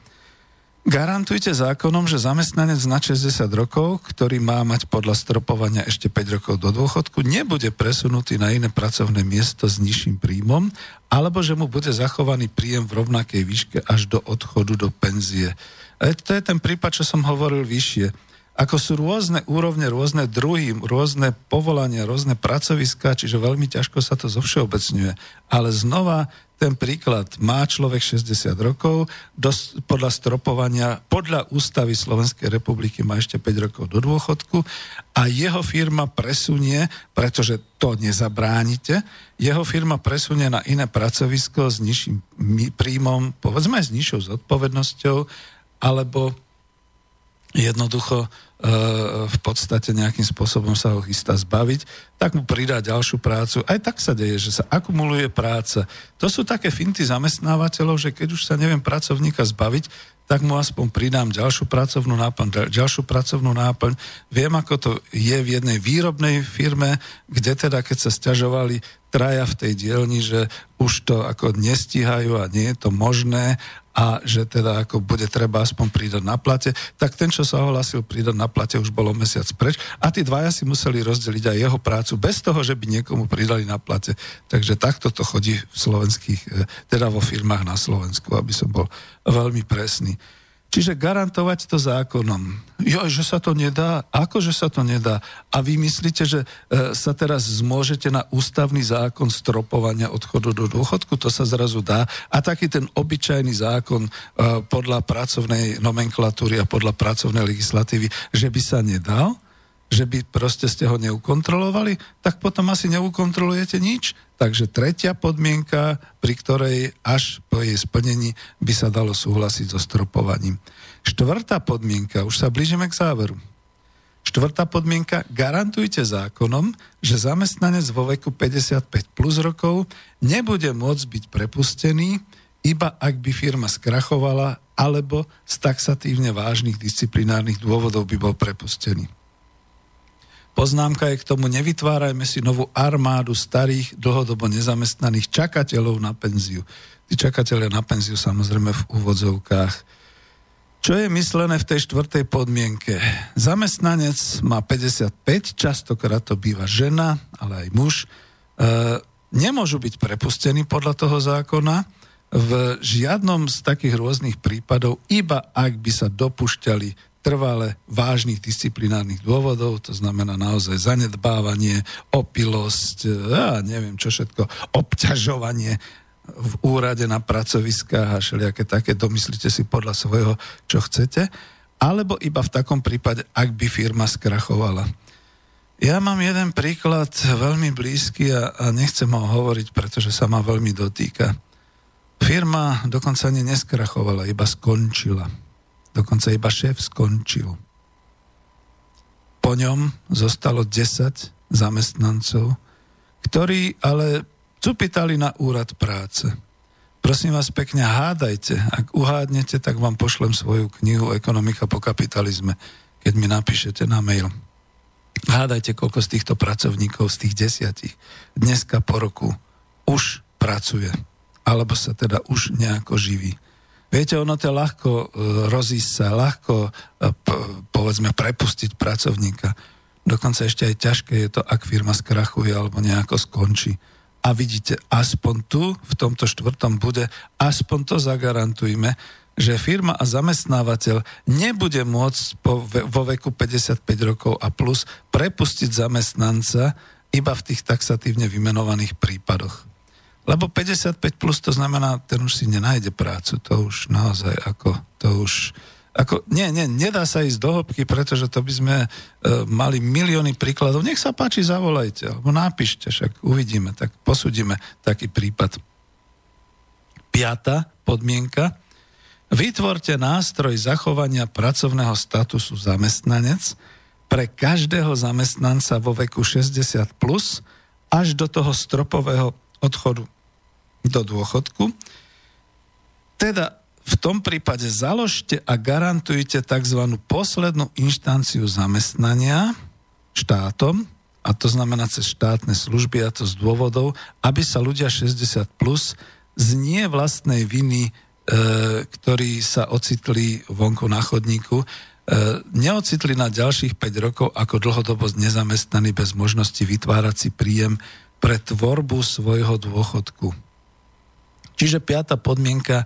Garantujte zákonom, že zamestnanec na 60 rokov, ktorý má mať podľa stropovania ešte 5 rokov do dôchodku, nebude presunutý na iné pracovné miesto s nižším príjmom, alebo že mu bude zachovaný príjem v rovnakej výške až do odchodu do penzie. A to je ten prípad, čo som hovoril vyššie. ako sú rôzne úrovne, rôzne druhy, rôzne povolania, rôzne pracoviska, čiže veľmi ťažko sa to zovšeobecňuje. Ale znova ten príklad má človek 60 rokov, dos, podľa stropovania, podľa ústavy Slovenskej republiky má ešte 5 rokov do dôchodku a jeho firma presunie, pretože to nezabránite, jeho firma presunie na iné pracovisko s nižším príjmom, povedzme aj s nižšou zodpovednosťou, alebo jednoducho E, v podstate nejakým spôsobom sa ho chystá zbaviť, tak mu pridá ďalšiu prácu. Aj tak sa deje, že sa akumuluje práca. To sú také finty zamestnávateľov, že keď už sa neviem pracovníka zbaviť, tak mu aspoň pridám ďalšiu pracovnú náplň, ďalšiu pracovnú náplň. Viem, ako to je v jednej výrobnej firme, kde teda, keď sa stiažovali traja v tej dielni, že už to ako nestíhajú a nie je to možné a že teda ako bude treba aspoň pridať na plate, tak ten, čo sa ohlasil pridať na plate, už bolo mesiac preč a tí dvaja si museli rozdeliť aj jeho prácu bez toho, že by niekomu pridali na plate. Takže takto to chodí v slovenských, e, teda vo firmách na Slovensku, aby som bol veľmi presný. Čiže garantovať to zákonom. Jo, že sa to nedá? Ako, že sa to nedá? A vy myslíte, že e, sa teraz zmôžete na ústavný zákon stropovania odchodu do dôchodku? To sa zrazu dá. A taký ten obyčajný zákon e, podľa pracovnej nomenklatúry a podľa pracovnej legislatívy, že by sa nedal? Že by proste ste ho neukontrolovali, tak potom asi neukontrolujete nič. Takže tretia podmienka, pri ktorej až po jej splnení by sa dalo súhlasiť so stropovaním. Štvrtá podmienka, už sa blížime k záveru. Štvrtá podmienka, garantujte zákonom, že zamestnanec vo veku 55 plus rokov nebude môcť byť prepustený, iba ak by firma skrachovala alebo z taxatívne vážnych disciplinárnych dôvodov by bol prepustený. Poznámka je k tomu, nevytvárajme si novú armádu starých, dlhodobo nezamestnaných čakateľov na penziu. Tí čakatelia na penziu samozrejme v úvodzovkách. Čo je myslené v tej štvrtej podmienke? Zamestnanec má 55, častokrát to býva žena, ale aj muž. E, nemôžu byť prepustení podľa toho zákona v žiadnom z takých rôznych prípadov, iba ak by sa dopušťali trvale vážnych disciplinárnych dôvodov, to znamená naozaj zanedbávanie, opilosť, ja neviem čo všetko, obťažovanie v úrade na pracoviskách a všelijaké také, domyslíte si podľa svojho, čo chcete, alebo iba v takom prípade, ak by firma skrachovala. Ja mám jeden príklad veľmi blízky a, a nechcem ho hovoriť, pretože sa ma veľmi dotýka. Firma dokonca ani neskrachovala, iba skončila Dokonca iba šéf skončil. Po ňom zostalo 10 zamestnancov, ktorí ale cupitali na úrad práce. Prosím vás pekne, hádajte. Ak uhádnete, tak vám pošlem svoju knihu Ekonomika po kapitalizme, keď mi napíšete na mail. Hádajte, koľko z týchto pracovníkov, z tých desiatich, dneska po roku už pracuje. Alebo sa teda už nejako živí. Viete, ono to je ľahko e, rozísť sa, ľahko e, povedzme prepustiť pracovníka. Dokonca ešte aj ťažké je to, ak firma skrachuje alebo nejako skončí. A vidíte, aspoň tu, v tomto štvrtom bude, aspoň to zagarantujme, že firma a zamestnávateľ nebude môcť po, vo veku 55 rokov a plus prepustiť zamestnanca iba v tých taxatívne vymenovaných prípadoch. Lebo 55 plus to znamená, ten už si nenájde prácu. To už naozaj ako, to už... Ako, nie, nie, nedá sa ísť do hĺbky, pretože to by sme e, mali milióny príkladov. Nech sa páči, zavolajte, alebo napíšte, však uvidíme, tak posudíme taký prípad. Piata podmienka. Vytvorte nástroj zachovania pracovného statusu zamestnanec pre každého zamestnanca vo veku 60 plus až do toho stropového odchodu do dôchodku. Teda v tom prípade založte a garantujte tzv. poslednú inštanciu zamestnania štátom, a to znamená cez štátne služby a to z dôvodov, aby sa ľudia 60 plus z nie vlastnej viny, e, ktorí sa ocitli vonku na chodníku, e, neocitli na ďalších 5 rokov ako dlhodobo nezamestnaní bez možnosti vytvárať si príjem pre tvorbu svojho dôchodku. Čiže piata podmienka,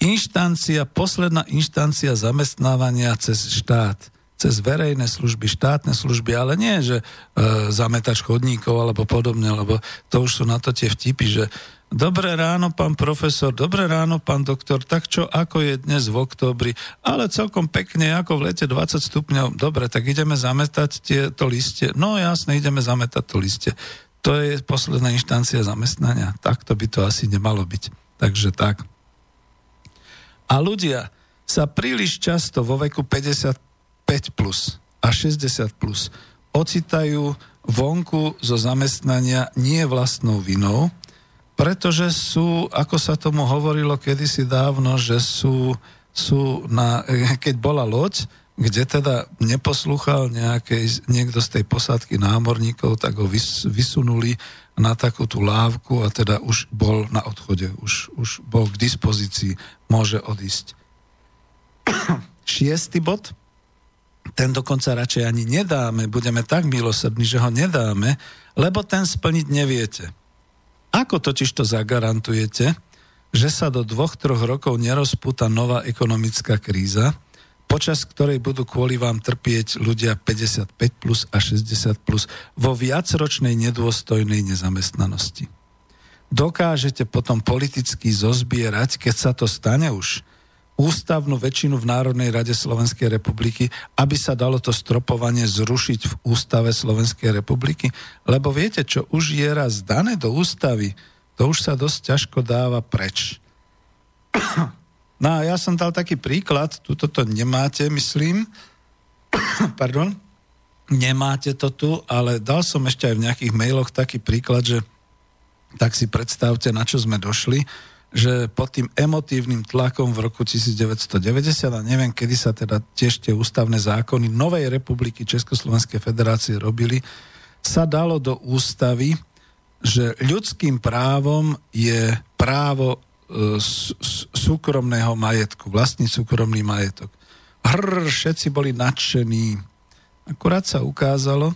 inštancia, posledná inštancia zamestnávania cez štát, cez verejné služby, štátne služby, ale nie, že e, zametač chodníkov alebo podobne, lebo to už sú na to tie vtipy, že Dobré ráno, pán profesor, dobré ráno, pán doktor, tak čo, ako je dnes v oktobri, ale celkom pekne, ako v lete 20 stupňov, dobre, tak ideme zametať tieto listie, no jasne, ideme zametať to listie. To je posledná inštancia zamestnania, takto by to asi nemalo byť. Takže tak. A ľudia sa príliš často vo veku 55 plus a 60 plus ocitajú vonku zo zamestnania nie vlastnou vinou, pretože sú, ako sa tomu hovorilo kedysi dávno, že sú, sú na, keď bola loď, kde teda neposlúchal nejakej, niekto z tej posádky námorníkov, tak ho vys, vysunuli na takú tú lávku a teda už bol na odchode, už, už bol k dispozícii, môže odísť. Šiestý bod, ten dokonca radšej ani nedáme, budeme tak milosrdní, že ho nedáme, lebo ten splniť neviete. Ako totiž to zagarantujete, že sa do dvoch, troch rokov nerozpúta nová ekonomická kríza, počas ktorej budú kvôli vám trpieť ľudia 55 plus a 60 plus vo viacročnej nedôstojnej nezamestnanosti. Dokážete potom politicky zozbierať, keď sa to stane už, ústavnú väčšinu v Národnej rade Slovenskej republiky, aby sa dalo to stropovanie zrušiť v ústave Slovenskej republiky? Lebo viete, čo už je raz dané do ústavy, to už sa dosť ťažko dáva preč. No a ja som dal taký príklad, tu to nemáte, myslím, pardon, nemáte to tu, ale dal som ešte aj v nejakých mailoch taký príklad, že tak si predstavte, na čo sme došli že pod tým emotívnym tlakom v roku 1990, a neviem, kedy sa teda tiež tie ústavné zákony Novej republiky Československej federácie robili, sa dalo do ústavy, že ľudským právom je právo súkromného majetku, vlastný súkromný majetok. Hrr, všetci boli nadšení. Akurát sa ukázalo,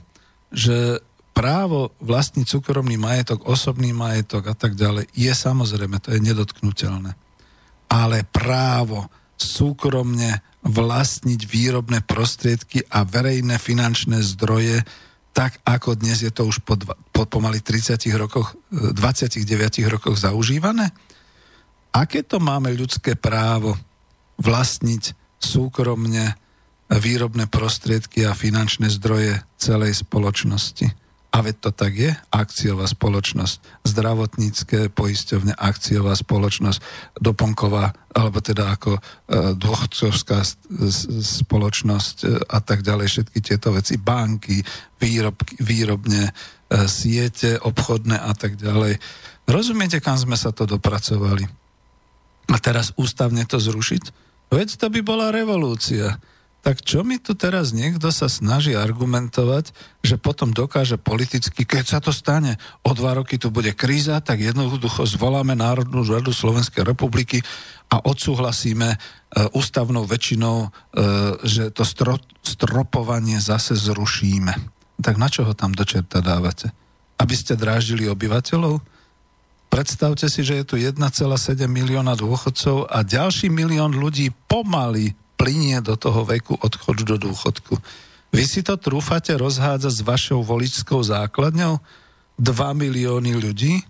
že právo vlastniť súkromný majetok, osobný majetok a tak ďalej je samozrejme, to je nedotknutelné. Ale právo súkromne vlastniť výrobné prostriedky a verejné finančné zdroje, tak ako dnes je to už po, dva, po pomaly 30 rokoch, 29 rokoch zaužívané? Aké to máme ľudské právo vlastniť súkromne výrobné prostriedky a finančné zdroje celej spoločnosti? A veď to tak je, akciová spoločnosť, zdravotnícke poisťovne, akciová spoločnosť, doplnková, alebo teda ako e, dôchodcovská spoločnosť e, a tak ďalej, všetky tieto veci, banky, výrobky, výrobne, e, siete obchodné a tak ďalej. Rozumiete, kam sme sa to dopracovali? A teraz ústavne to zrušiť? Veď to by bola revolúcia tak čo mi tu teraz niekto sa snaží argumentovať, že potom dokáže politicky, keď sa to stane, o dva roky tu bude kríza, tak jednoducho zvoláme Národnú radu Slovenskej republiky a odsúhlasíme e, ústavnou väčšinou, e, že to stro, stropovanie zase zrušíme. Tak na čo ho tam do čerta dávate? Aby ste dráždili obyvateľov? Predstavte si, že je tu 1,7 milióna dôchodcov a ďalší milión ľudí pomaly plinie do toho veku odchodu do dôchodku. Vy si to trúfate rozhádzať s vašou voličskou základňou? 2 milióny ľudí?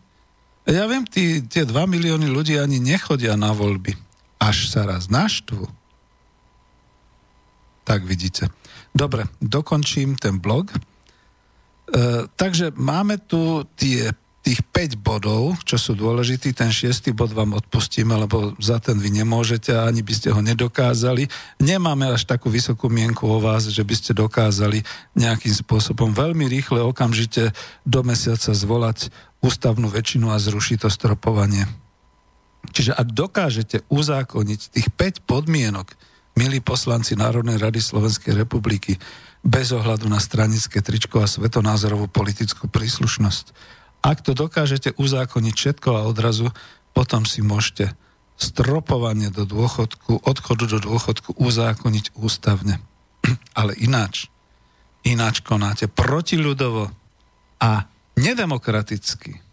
Ja viem, tí, tie 2 milióny ľudí ani nechodia na voľby. Až sa raz naštvu. Tak vidíte. Dobre, dokončím ten blog. E, takže máme tu tie tých 5 bodov, čo sú dôležití, ten šiestý bod vám odpustíme, lebo za ten vy nemôžete ani by ste ho nedokázali. Nemáme až takú vysokú mienku o vás, že by ste dokázali nejakým spôsobom veľmi rýchle, okamžite do mesiaca zvolať ústavnú väčšinu a zrušiť to stropovanie. Čiže ak dokážete uzákoniť tých 5 podmienok, milí poslanci Národnej rady Slovenskej republiky, bez ohľadu na stranické tričko a svetonázorovú politickú príslušnosť, ak to dokážete uzákoniť všetko a odrazu, potom si môžete stropovanie do dôchodku, odchodu do dôchodku uzákoniť ústavne. Ale ináč. Ináč konáte protiľudovo a nedemokraticky.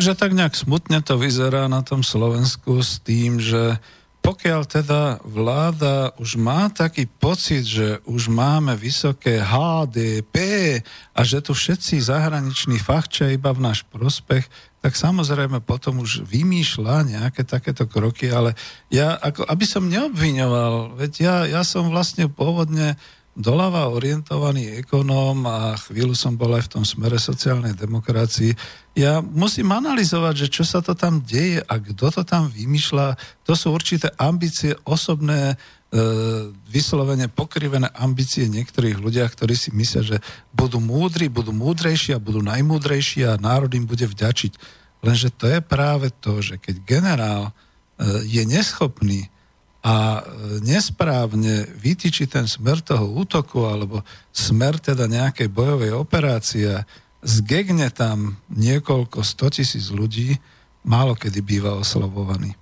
Takže tak nejak smutne to vyzerá na tom Slovensku s tým, že pokiaľ teda vláda už má taký pocit, že už máme vysoké HDP a že tu všetci zahraniční fachčia iba v náš prospech, tak samozrejme potom už vymýšľa nejaké takéto kroky, ale ja, ako, aby som neobviňoval, veď ja, ja som vlastne pôvodne doľava orientovaný ekonóm a chvíľu som bol aj v tom smere sociálnej demokracii. Ja musím analyzovať, že čo sa to tam deje a kto to tam vymýšľa. To sú určité ambície osobné, e, vyslovene pokrivené ambície niektorých ľudia, ktorí si myslia, že budú múdri, budú múdrejší a budú najmúdrejší a národ im bude vďačiť. Lenže to je práve to, že keď generál e, je neschopný a e, nesprávne vytýči ten smer toho útoku alebo smer teda nejakej bojovej operácie, zgegne tam niekoľko stotisíc ľudí, málo kedy býva oslabovaný.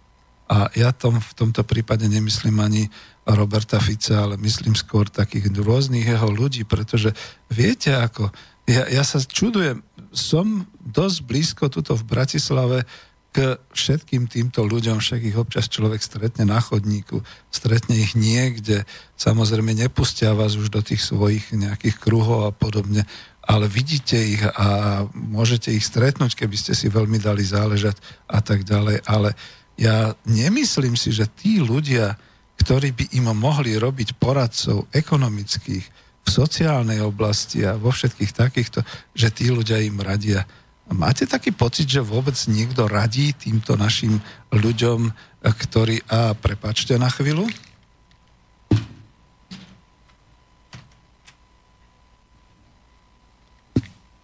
A ja tom, v tomto prípade nemyslím ani Roberta Fica, ale myslím skôr takých rôznych jeho ľudí, pretože viete ako, ja, ja sa čudujem, som dosť blízko tuto v Bratislave k všetkým týmto ľuďom, však ich občas človek stretne na chodníku, stretne ich niekde, samozrejme nepustia vás už do tých svojich nejakých kruhov a podobne, ale vidíte ich a môžete ich stretnúť, keby ste si veľmi dali záležať a tak ďalej, ale ja nemyslím si, že tí ľudia, ktorí by im mohli robiť poradcov ekonomických, v sociálnej oblasti a vo všetkých takýchto, že tí ľudia im radia Máte taký pocit, že vôbec niekto radí týmto našim ľuďom, ktorí... A prepačte na chvíľu.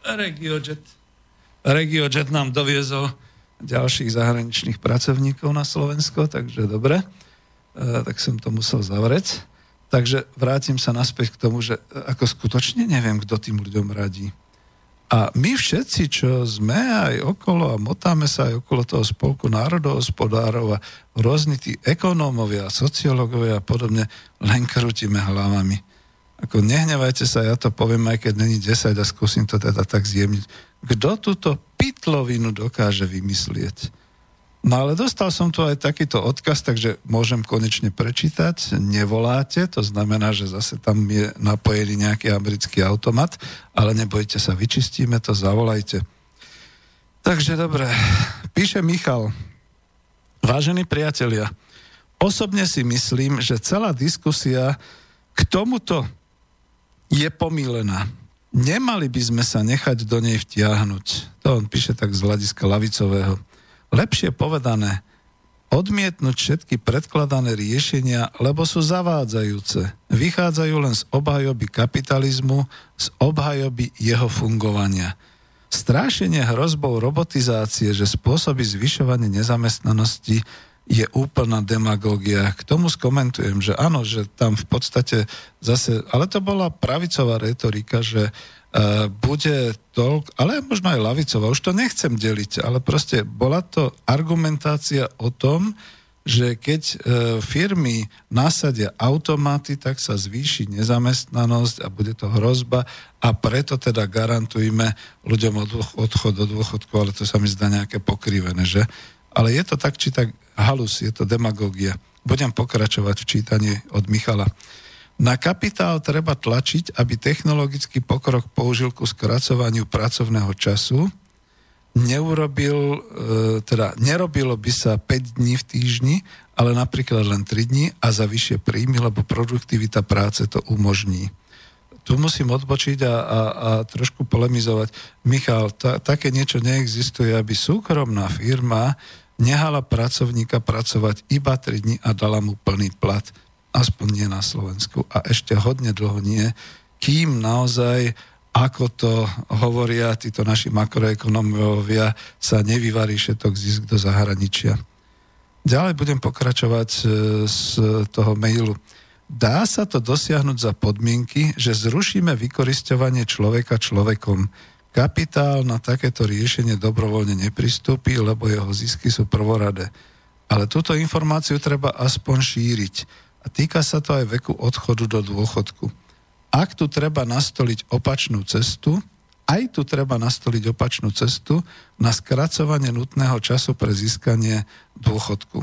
Regiojet. Regiojet nám doviezol ďalších zahraničných pracovníkov na Slovensko, takže dobre. E, tak som to musel zavrieť. Takže vrátim sa naspäť k tomu, že ako skutočne neviem, kto tým ľuďom radí. A my všetci, čo sme aj okolo a motáme sa aj okolo toho spolku národohospodárov a rôzni tí ekonómovia, sociológovia a podobne, len krútime hlavami. Ako nehnevajte sa, ja to poviem aj keď není 10 a skúsim to teda tak zjemniť. Kto túto pitlovinu dokáže vymyslieť? No ale dostal som tu aj takýto odkaz, takže môžem konečne prečítať. Nevoláte, to znamená, že zase tam je napojený nejaký americký automat, ale nebojte sa, vyčistíme to, zavolajte. Takže dobre, píše Michal. Vážení priatelia, osobne si myslím, že celá diskusia k tomuto je pomílená. Nemali by sme sa nechať do nej vtiahnuť. To on píše tak z hľadiska lavicového. Lepšie povedané, odmietnúť všetky predkladané riešenia, lebo sú zavádzajúce. Vychádzajú len z obhajoby kapitalizmu, z obhajoby jeho fungovania. Strášenie hrozbou robotizácie, že spôsobí zvyšovanie nezamestnanosti, je úplná demagógia. K tomu skomentujem, že áno, že tam v podstate zase, ale to bola pravicová retorika, že bude toľko, ale možno aj lavicová, už to nechcem deliť, ale proste bola to argumentácia o tom, že keď e, firmy nasadia automaty, tak sa zvýši nezamestnanosť a bude to hrozba a preto teda garantujme ľuďom odchod do dôchodku, ale to sa mi zdá nejaké pokrivené, že? Ale je to tak, či tak halus, je to demagogia. Budem pokračovať v čítaní od Michala. Na kapitál treba tlačiť, aby technologický pokrok použil ku skracovaniu pracovného času. Neurobil, e, teda nerobilo by sa 5 dní v týždni, ale napríklad len 3 dní a za vyššie príjmy, lebo produktivita práce to umožní. Tu musím odbočiť a, a, a trošku polemizovať. Michal, ta, také niečo neexistuje, aby súkromná firma nehala pracovníka pracovať iba 3 dní a dala mu plný plat aspoň nie na Slovensku a ešte hodne dlho nie, kým naozaj ako to hovoria títo naši makroekonomovia, sa nevyvarí všetok zisk do zahraničia. Ďalej budem pokračovať e, z toho mailu. Dá sa to dosiahnuť za podmienky, že zrušíme vykoristovanie človeka človekom. Kapitál na takéto riešenie dobrovoľne nepristúpi, lebo jeho zisky sú prvoradé. Ale túto informáciu treba aspoň šíriť a týka sa to aj veku odchodu do dôchodku. Ak tu treba nastoliť opačnú cestu, aj tu treba nastoliť opačnú cestu na skracovanie nutného času pre získanie dôchodku.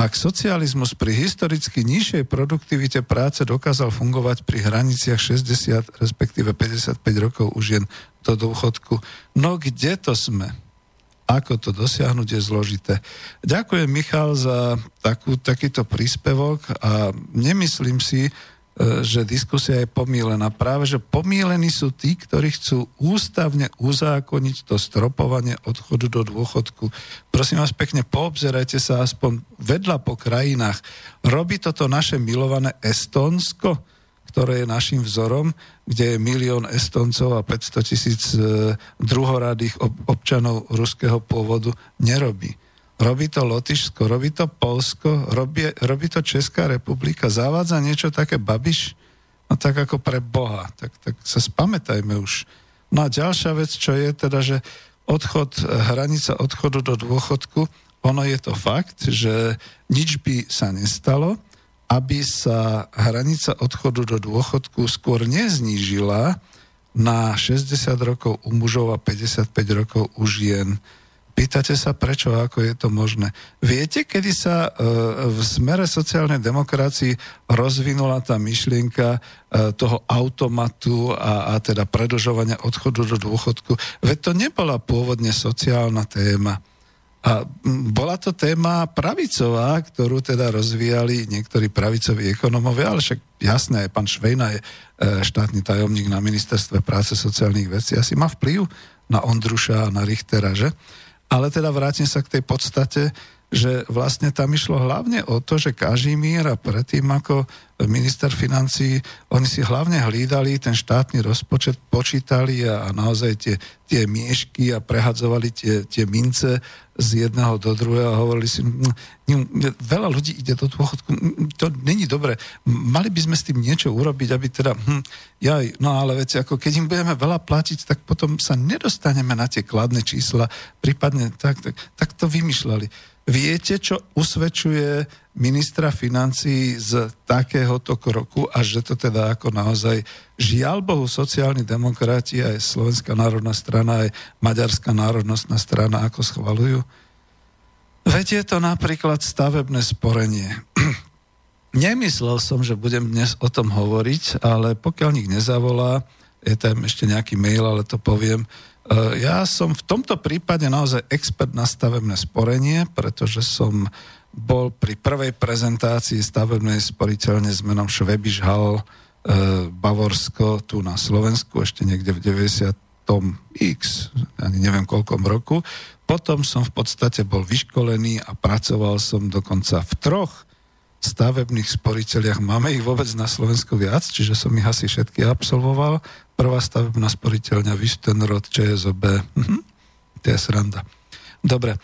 Ak socializmus pri historicky nižšej produktivite práce dokázal fungovať pri hraniciach 60 respektíve 55 rokov už jen do dôchodku, no kde to sme? Ako to dosiahnuť je zložité. Ďakujem Michal za takú, takýto príspevok a nemyslím si, E, že diskusia je pomílená. Práve, že pomílení sú tí, ktorí chcú ústavne uzákoniť to stropovanie odchodu do dôchodku. Prosím vás pekne, poobzerajte sa aspoň vedľa po krajinách. Robí toto naše milované Estónsko, ktoré je našim vzorom, kde je milión Estoncov a 500 tisíc e, druhoradých občanov ruského pôvodu, nerobí. Robí to Lotyšsko, robí to Polsko, robí, robí to Česká republika, zavádza niečo také babiš, no tak ako pre Boha, tak, tak sa spamätajme už. No a ďalšia vec, čo je teda, že odchod, hranica odchodu do dôchodku, ono je to fakt, že nič by sa nestalo, aby sa hranica odchodu do dôchodku skôr neznížila na 60 rokov u mužov a 55 rokov u žien. Pýtate sa, prečo, ako je to možné. Viete, kedy sa e, v smere sociálnej demokracii rozvinula tá myšlienka e, toho automatu a, a teda predlžovania odchodu do dôchodku? Veď to nebola pôvodne sociálna téma. A bola to téma pravicová, ktorú teda rozvíjali niektorí pravicoví ekonomovia, ale však jasné, pán Švejna je e, štátny tajomník na ministerstve práce sociálnych vecí, asi má vplyv na Ondruša a na Richtera, že? Ale teda vrátim sa k tej podstate, že vlastne tam išlo hlavne o to, že Kažimír a predtým ako minister financí, oni si hlavne hlídali ten štátny rozpočet, počítali a, a naozaj tie, tie miešky a prehadzovali tie, tie mince z jedného do druhého a hovorili si, veľa ľudí ide do dôchodku, to není dobre. Mali by sme s tým niečo urobiť, aby teda, hm, jaj, no ale veci, ako keď im budeme veľa platiť, tak potom sa nedostaneme na tie kladné čísla, prípadne tak, tak, tak to vymýšľali. Viete, čo usvedčuje ministra financí z takéhoto kroku a že to teda ako naozaj žiaľ Bohu sociálni demokrati aj Slovenská národná strana aj Maďarská národnostná strana ako schvalujú? Veď je to napríklad stavebné sporenie. Nemyslel som, že budem dnes o tom hovoriť, ale pokiaľ nik nezavolá, je tam ešte nejaký mail, ale to poviem, ja som v tomto prípade naozaj expert na stavebné sporenie, pretože som bol pri prvej prezentácii stavebnej sporiteľne s menom Švebiš Hall eh, Bavorsko tu na Slovensku, ešte niekde v 90 X, ani neviem koľkom roku. Potom som v podstate bol vyškolený a pracoval som dokonca v troch stavebných sporiteľiach. Máme ich vôbec na Slovensku viac, čiže som ich asi všetky absolvoval prvá stavebná sporiteľňa Vistenrod ČSOB. Mhm. To je sranda. Dobre.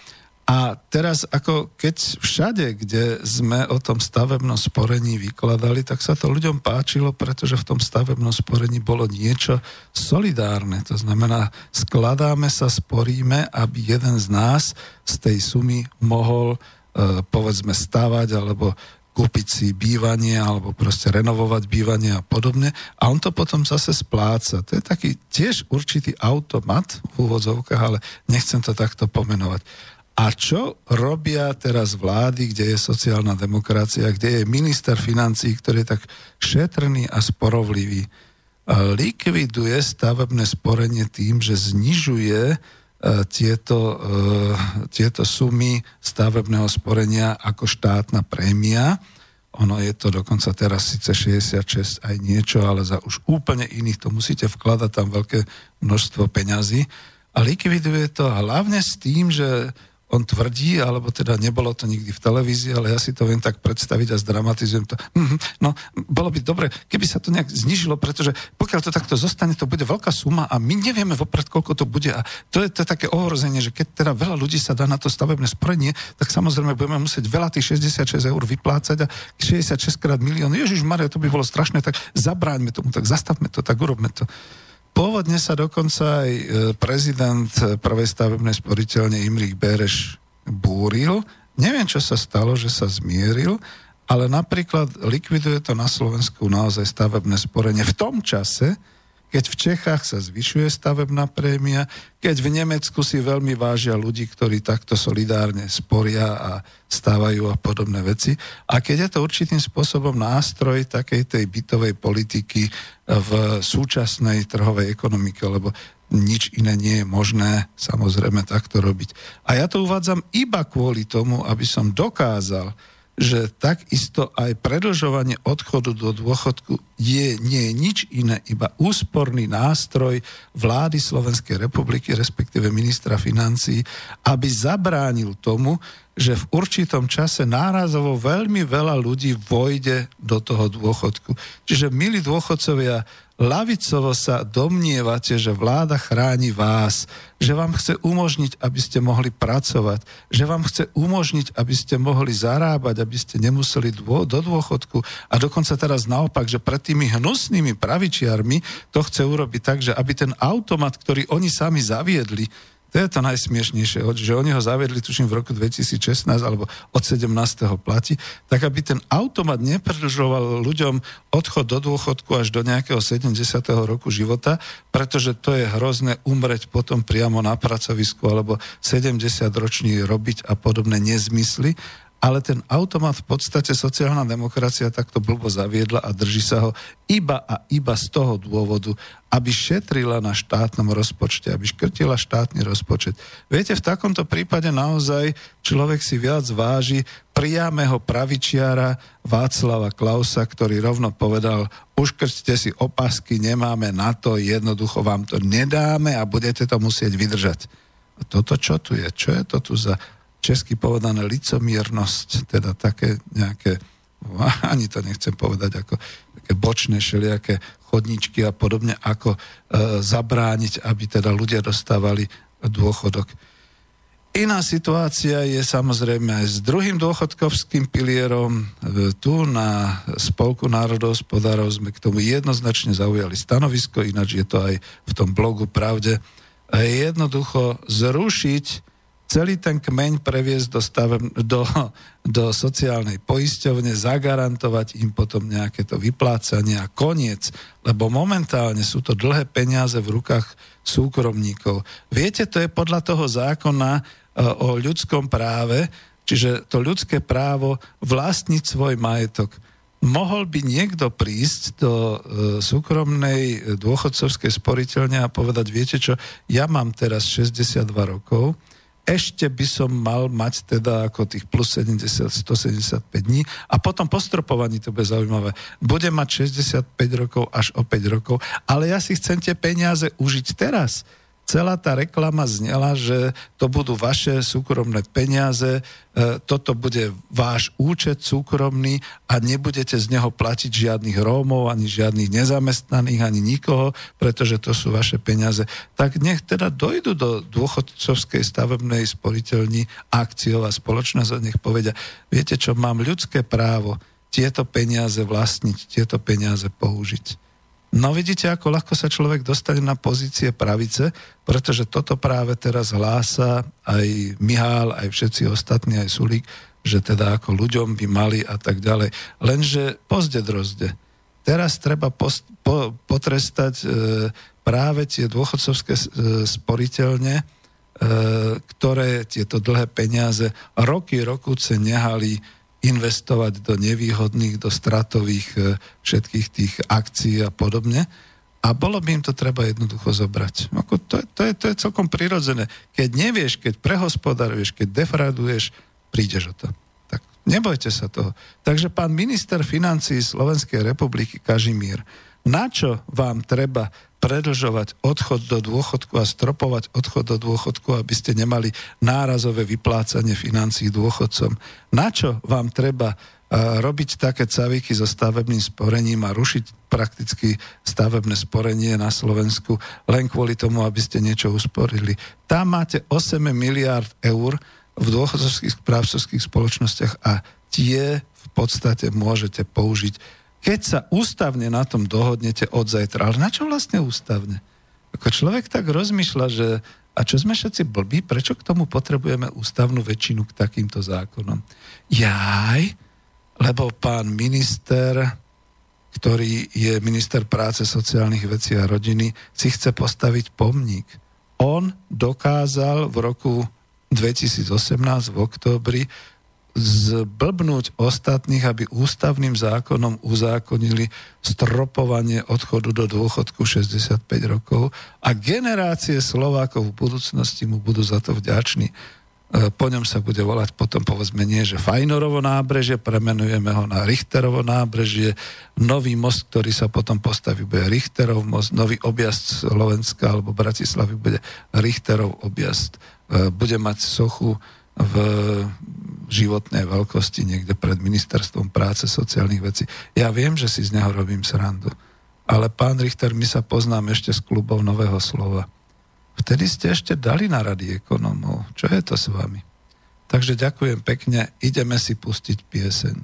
A teraz, ako keď všade, kde sme o tom stavebnom sporení vykladali, tak sa to ľuďom páčilo, pretože v tom stavebnom sporení bolo niečo solidárne. To znamená, skladáme sa, sporíme, aby jeden z nás z tej sumy mohol, e, povedzme, stavať alebo kúpiť si bývanie alebo proste renovovať bývanie a podobne a on to potom zase spláca. To je taký tiež určitý automat v úvodzovkách, ale nechcem to takto pomenovať. A čo robia teraz vlády, kde je sociálna demokracia, kde je minister financí, ktorý je tak šetrný a sporovlivý? Likviduje stavebné sporenie tým, že znižuje tieto, e, tieto sumy stavebného sporenia ako štátna prémia. Ono je to dokonca teraz síce 66 aj niečo, ale za už úplne iných to musíte vkladať tam veľké množstvo peňazí. A likviduje to hlavne s tým, že on tvrdí, alebo teda nebolo to nikdy v televízii, ale ja si to viem tak predstaviť a zdramatizujem to. Mhm, no, bolo by dobre, keby sa to nejak znižilo, pretože pokiaľ to takto zostane, to bude veľká suma a my nevieme vopred, koľko to bude. A to je, to také ohrozenie, že keď teda veľa ľudí sa dá na to stavebné sporenie, tak samozrejme budeme musieť veľa tých 66 eur vyplácať a 66 krát milión. Ježiš Maria, to by bolo strašné, tak zabráňme tomu, tak zastavme to, tak urobme to. Pôvodne sa dokonca aj e, prezident prvej stavebnej sporiteľne Imrich Bereš búril. Neviem, čo sa stalo, že sa zmieril, ale napríklad likviduje to na Slovensku naozaj stavebné sporenie v tom čase, keď v Čechách sa zvyšuje stavebná prémia, keď v Nemecku si veľmi vážia ľudí, ktorí takto solidárne sporia a stávajú a podobné veci. A keď je to určitým spôsobom nástroj takej tej bytovej politiky v súčasnej trhovej ekonomike, lebo nič iné nie je možné samozrejme takto robiť. A ja to uvádzam iba kvôli tomu, aby som dokázal, že takisto aj predlžovanie odchodu do dôchodku je, nie je nič iné, iba úsporný nástroj vlády Slovenskej republiky, respektíve ministra financí, aby zabránil tomu, že v určitom čase nárazovo veľmi veľa ľudí vojde do toho dôchodku. Čiže, milí dôchodcovia, lavicovo sa domnievate, že vláda chráni vás, že vám chce umožniť, aby ste mohli pracovať, že vám chce umožniť, aby ste mohli zarábať, aby ste nemuseli dô, do dôchodku a dokonca teraz naopak, že pred tými hnusnými pravičiarmi to chce urobiť tak, že aby ten automat, ktorý oni sami zaviedli, to je to najsmiešnejšie, že oni ho zaviedli, tuším, v roku 2016 alebo od 17. platí, tak aby ten automat nepredlžoval ľuďom odchod do dôchodku až do nejakého 70. roku života, pretože to je hrozné umreť potom priamo na pracovisku alebo 70 ročný robiť a podobné nezmysly ale ten automat v podstate sociálna demokracia takto blbo zaviedla a drží sa ho iba a iba z toho dôvodu, aby šetrila na štátnom rozpočte, aby škrtila štátny rozpočet. Viete, v takomto prípade naozaj človek si viac váži priamého pravičiara Václava Klausa, ktorý rovno povedal, uškrťte si opasky, nemáme na to, jednoducho vám to nedáme a budete to musieť vydržať. A toto čo tu je? Čo je to tu za česky povedané licomiernosť, teda také nejaké, ani to nechcem povedať, ako také bočné šelijaké chodničky a podobne, ako e, zabrániť, aby teda ľudia dostávali dôchodok. Iná situácia je samozrejme aj s druhým dôchodkovským pilierom. E, tu na Spolku národohospodárov sme k tomu jednoznačne zaujali stanovisko, ináč je to aj v tom blogu Pravde. A jednoducho zrušiť celý ten kmeň previesť do, stave, do, do sociálnej poisťovne, zagarantovať im potom nejaké to vyplácanie a koniec, lebo momentálne sú to dlhé peniaze v rukách súkromníkov. Viete, to je podľa toho zákona e, o ľudskom práve, čiže to ľudské právo vlastniť svoj majetok. Mohol by niekto prísť do e, súkromnej dôchodcovskej sporiteľne a povedať, viete čo, ja mám teraz 62 rokov, ešte by som mal mať teda ako tých plus 70, 175 dní a potom po stropovaní to bude zaujímavé. Bude mať 65 rokov až o 5 rokov, ale ja si chcem tie peniaze užiť teraz celá tá reklama znela, že to budú vaše súkromné peniaze, e, toto bude váš účet súkromný a nebudete z neho platiť žiadnych Rómov, ani žiadnych nezamestnaných, ani nikoho, pretože to sú vaše peniaze. Tak nech teda dojdu do dôchodcovskej stavebnej sporiteľni akciová spoločnosť a nech povedia, viete čo, mám ľudské právo tieto peniaze vlastniť, tieto peniaze použiť. No vidíte, ako ľahko sa človek dostane na pozície pravice, pretože toto práve teraz hlása aj Mihál, aj všetci ostatní, aj Sulík, že teda ako ľuďom by mali a tak ďalej. Lenže pozde drozde. Teraz treba post, po, potrestať e, práve tie dôchodcovské e, sporiteľne, e, ktoré tieto dlhé peniaze roky, rokuce nehali investovať do nevýhodných, do stratových e, všetkých tých akcií a podobne. A bolo by im to treba jednoducho zobrať. Ako to, to, je, to je celkom prirodzené. Keď nevieš, keď prehospodaruješ, keď defrauduješ, prídeš o to. Tak nebojte sa toho. Takže pán minister financí Slovenskej republiky Kažimír, na čo vám treba predlžovať odchod do dôchodku a stropovať odchod do dôchodku, aby ste nemali nárazové vyplácanie financí dôchodcom. Na čo vám treba robiť také cavíky so stavebným sporením a rušiť prakticky stavebné sporenie na Slovensku len kvôli tomu, aby ste niečo usporili. Tam máte 8 miliard eur v dôchodcovských správcovských spoločnostiach a tie v podstate môžete použiť keď sa ústavne na tom dohodnete od zajtra. Ale na čo vlastne ústavne? Ako človek tak rozmýšľa, že a čo sme všetci blbí, prečo k tomu potrebujeme ústavnú väčšinu k takýmto zákonom? Jaj, lebo pán minister ktorý je minister práce, sociálnych vecí a rodiny, si chce postaviť pomník. On dokázal v roku 2018 v októbri zblbnúť ostatných, aby ústavným zákonom uzákonili stropovanie odchodu do dôchodku 65 rokov a generácie Slovákov v budúcnosti mu budú za to vďační. E, po ňom sa bude volať potom povedzme nie, že Fajnorovo nábrežie, premenujeme ho na Richterovo nábrežie, nový most, ktorý sa potom postaví, bude Richterov most, nový objazd Slovenska alebo Bratislavy bude Richterov objazd. E, bude mať sochu v životnej veľkosti niekde pred ministerstvom práce, sociálnych vecí. Ja viem, že si z neho robím srandu. Ale pán Richter, my sa poznáme ešte z klubov Nového slova. Vtedy ste ešte dali na rady ekonomov. Čo je to s vami? Takže ďakujem pekne, ideme si pustiť pieseň.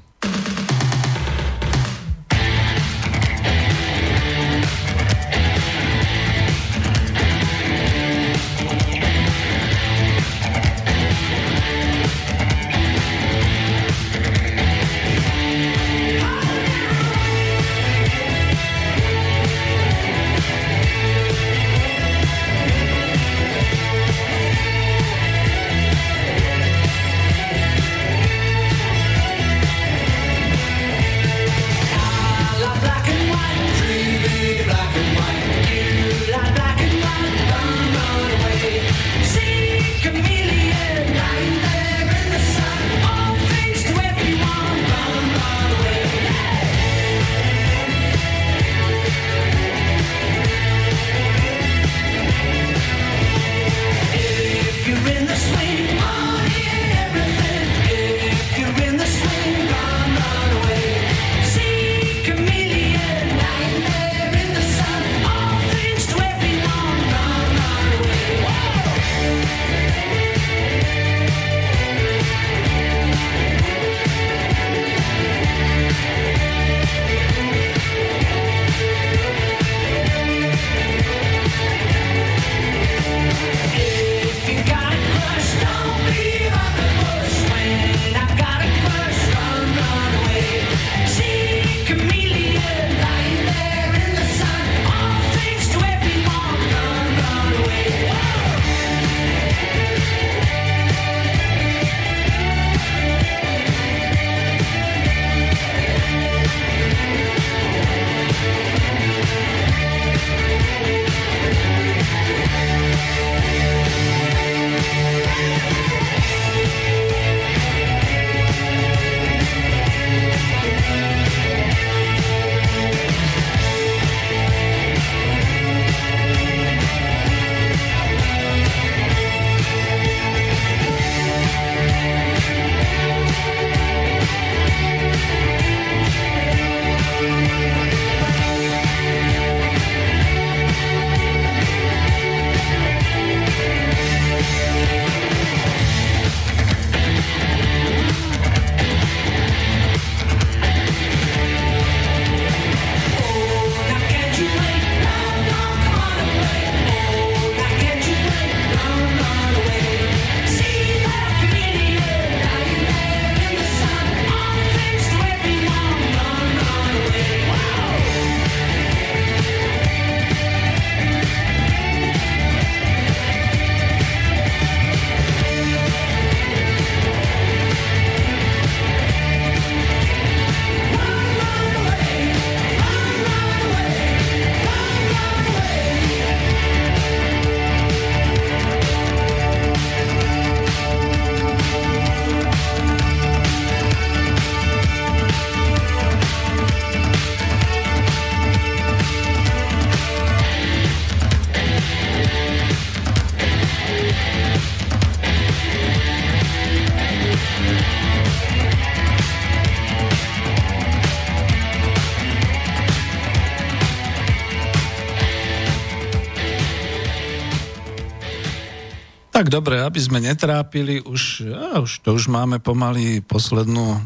Dobre, aby sme netrápili, už, ja, už to už máme pomaly poslednú,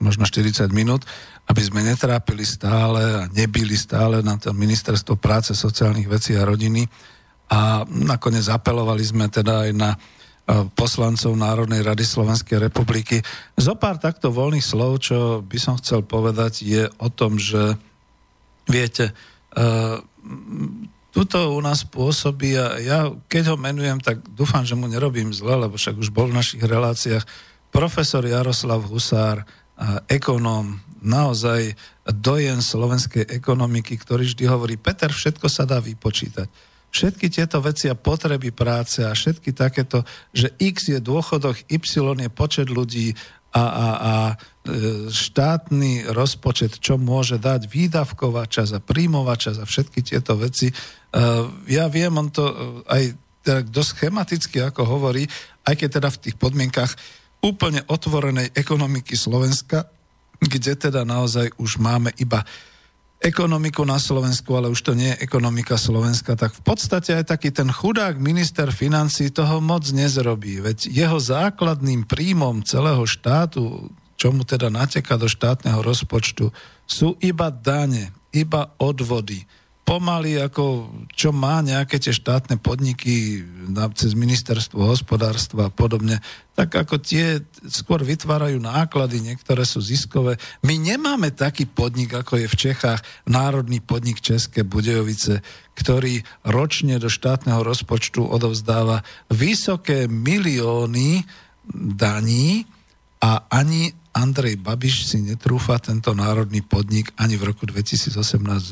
možno 40 minút, aby sme netrápili stále a nebili stále na to ministerstvo práce, sociálnych vecí a rodiny. A nakoniec apelovali sme teda aj na poslancov Národnej rady Slovenskej republiky. Zo pár takto voľných slov, čo by som chcel povedať, je o tom, že viete, tuto u nás pôsobí a ja keď ho menujem, tak dúfam, že mu nerobím zle, lebo však už bol v našich reláciách profesor Jaroslav Husár, ekonóm, naozaj dojen slovenskej ekonomiky, ktorý vždy hovorí, Peter, všetko sa dá vypočítať. Všetky tieto veci a potreby práce a všetky takéto, že X je dôchodok, Y je počet ľudí a, a, a e, štátny rozpočet, čo môže dať výdavková čas a príjmová čas a všetky tieto veci. E, ja viem, on to e, aj teda dosť schematicky ako hovorí, aj keď teda v tých podmienkach úplne otvorenej ekonomiky Slovenska, kde teda naozaj už máme iba ekonomiku na Slovensku, ale už to nie je ekonomika Slovenska, tak v podstate aj taký ten chudák minister financí toho moc nezrobí. Veď jeho základným príjmom celého štátu, čo mu teda nateka do štátneho rozpočtu, sú iba dane, iba odvody pomaly, ako čo má nejaké tie štátne podniky cez ministerstvo hospodárstva a podobne, tak ako tie skôr vytvárajú náklady, niektoré sú ziskové. My nemáme taký podnik, ako je v Čechách Národný podnik České Budejovice, ktorý ročne do štátneho rozpočtu odovzdáva vysoké milióny daní a ani Andrej Babiš si netrúfa tento národný podnik ani v roku 2018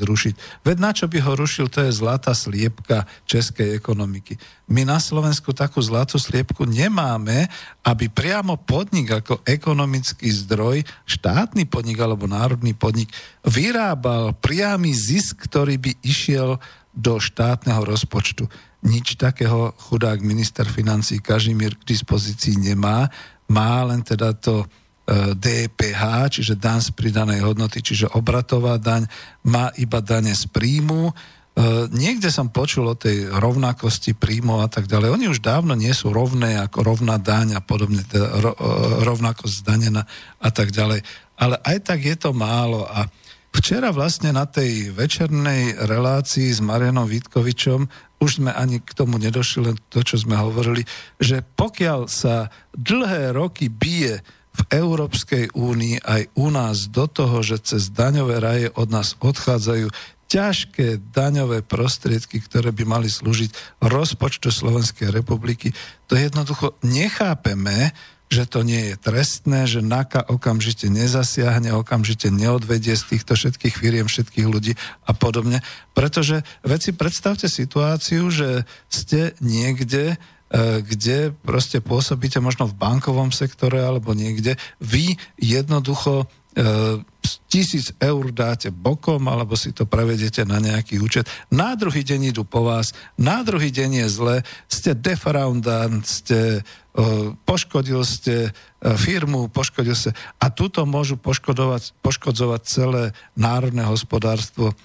zrušiť. Veď na čo by ho rušil, to je zlatá sliepka českej ekonomiky. My na Slovensku takú zlatú sliepku nemáme, aby priamo podnik ako ekonomický zdroj, štátny podnik alebo národný podnik vyrábal priamy zisk, ktorý by išiel do štátneho rozpočtu. Nič takého chudák minister financí Kažimír k dispozícii nemá. Má len teda to DPH, čiže daň z pridanej hodnoty, čiže obratová daň, má iba dane z príjmu. E, niekde som počul o tej rovnakosti príjmov a tak ďalej. Oni už dávno nie sú rovné ako rovná daň a podobne, teda e, rovnakosť zdanená a tak ďalej. Ale aj tak je to málo a Včera vlastne na tej večernej relácii s Marianom Vítkovičom už sme ani k tomu nedošli, len to, čo sme hovorili, že pokiaľ sa dlhé roky bije v Európskej únii aj u nás do toho, že cez daňové raje od nás odchádzajú ťažké daňové prostriedky, ktoré by mali slúžiť rozpočtu Slovenskej republiky, to jednoducho nechápeme, že to nie je trestné, že NAKA okamžite nezasiahne, okamžite neodvedie z týchto všetkých firiem, všetkých ľudí a podobne. Pretože veci predstavte situáciu, že ste niekde kde proste pôsobíte možno v bankovom sektore alebo niekde, vy jednoducho e, tisíc eur dáte bokom alebo si to prevedete na nejaký účet. Na druhý deň idú po vás, na druhý deň je zle, ste defraudant, ste uh, poškodil ste firmu, poškodil ste. A tuto môžu poškodovať, poškodzovať celé národné hospodárstvo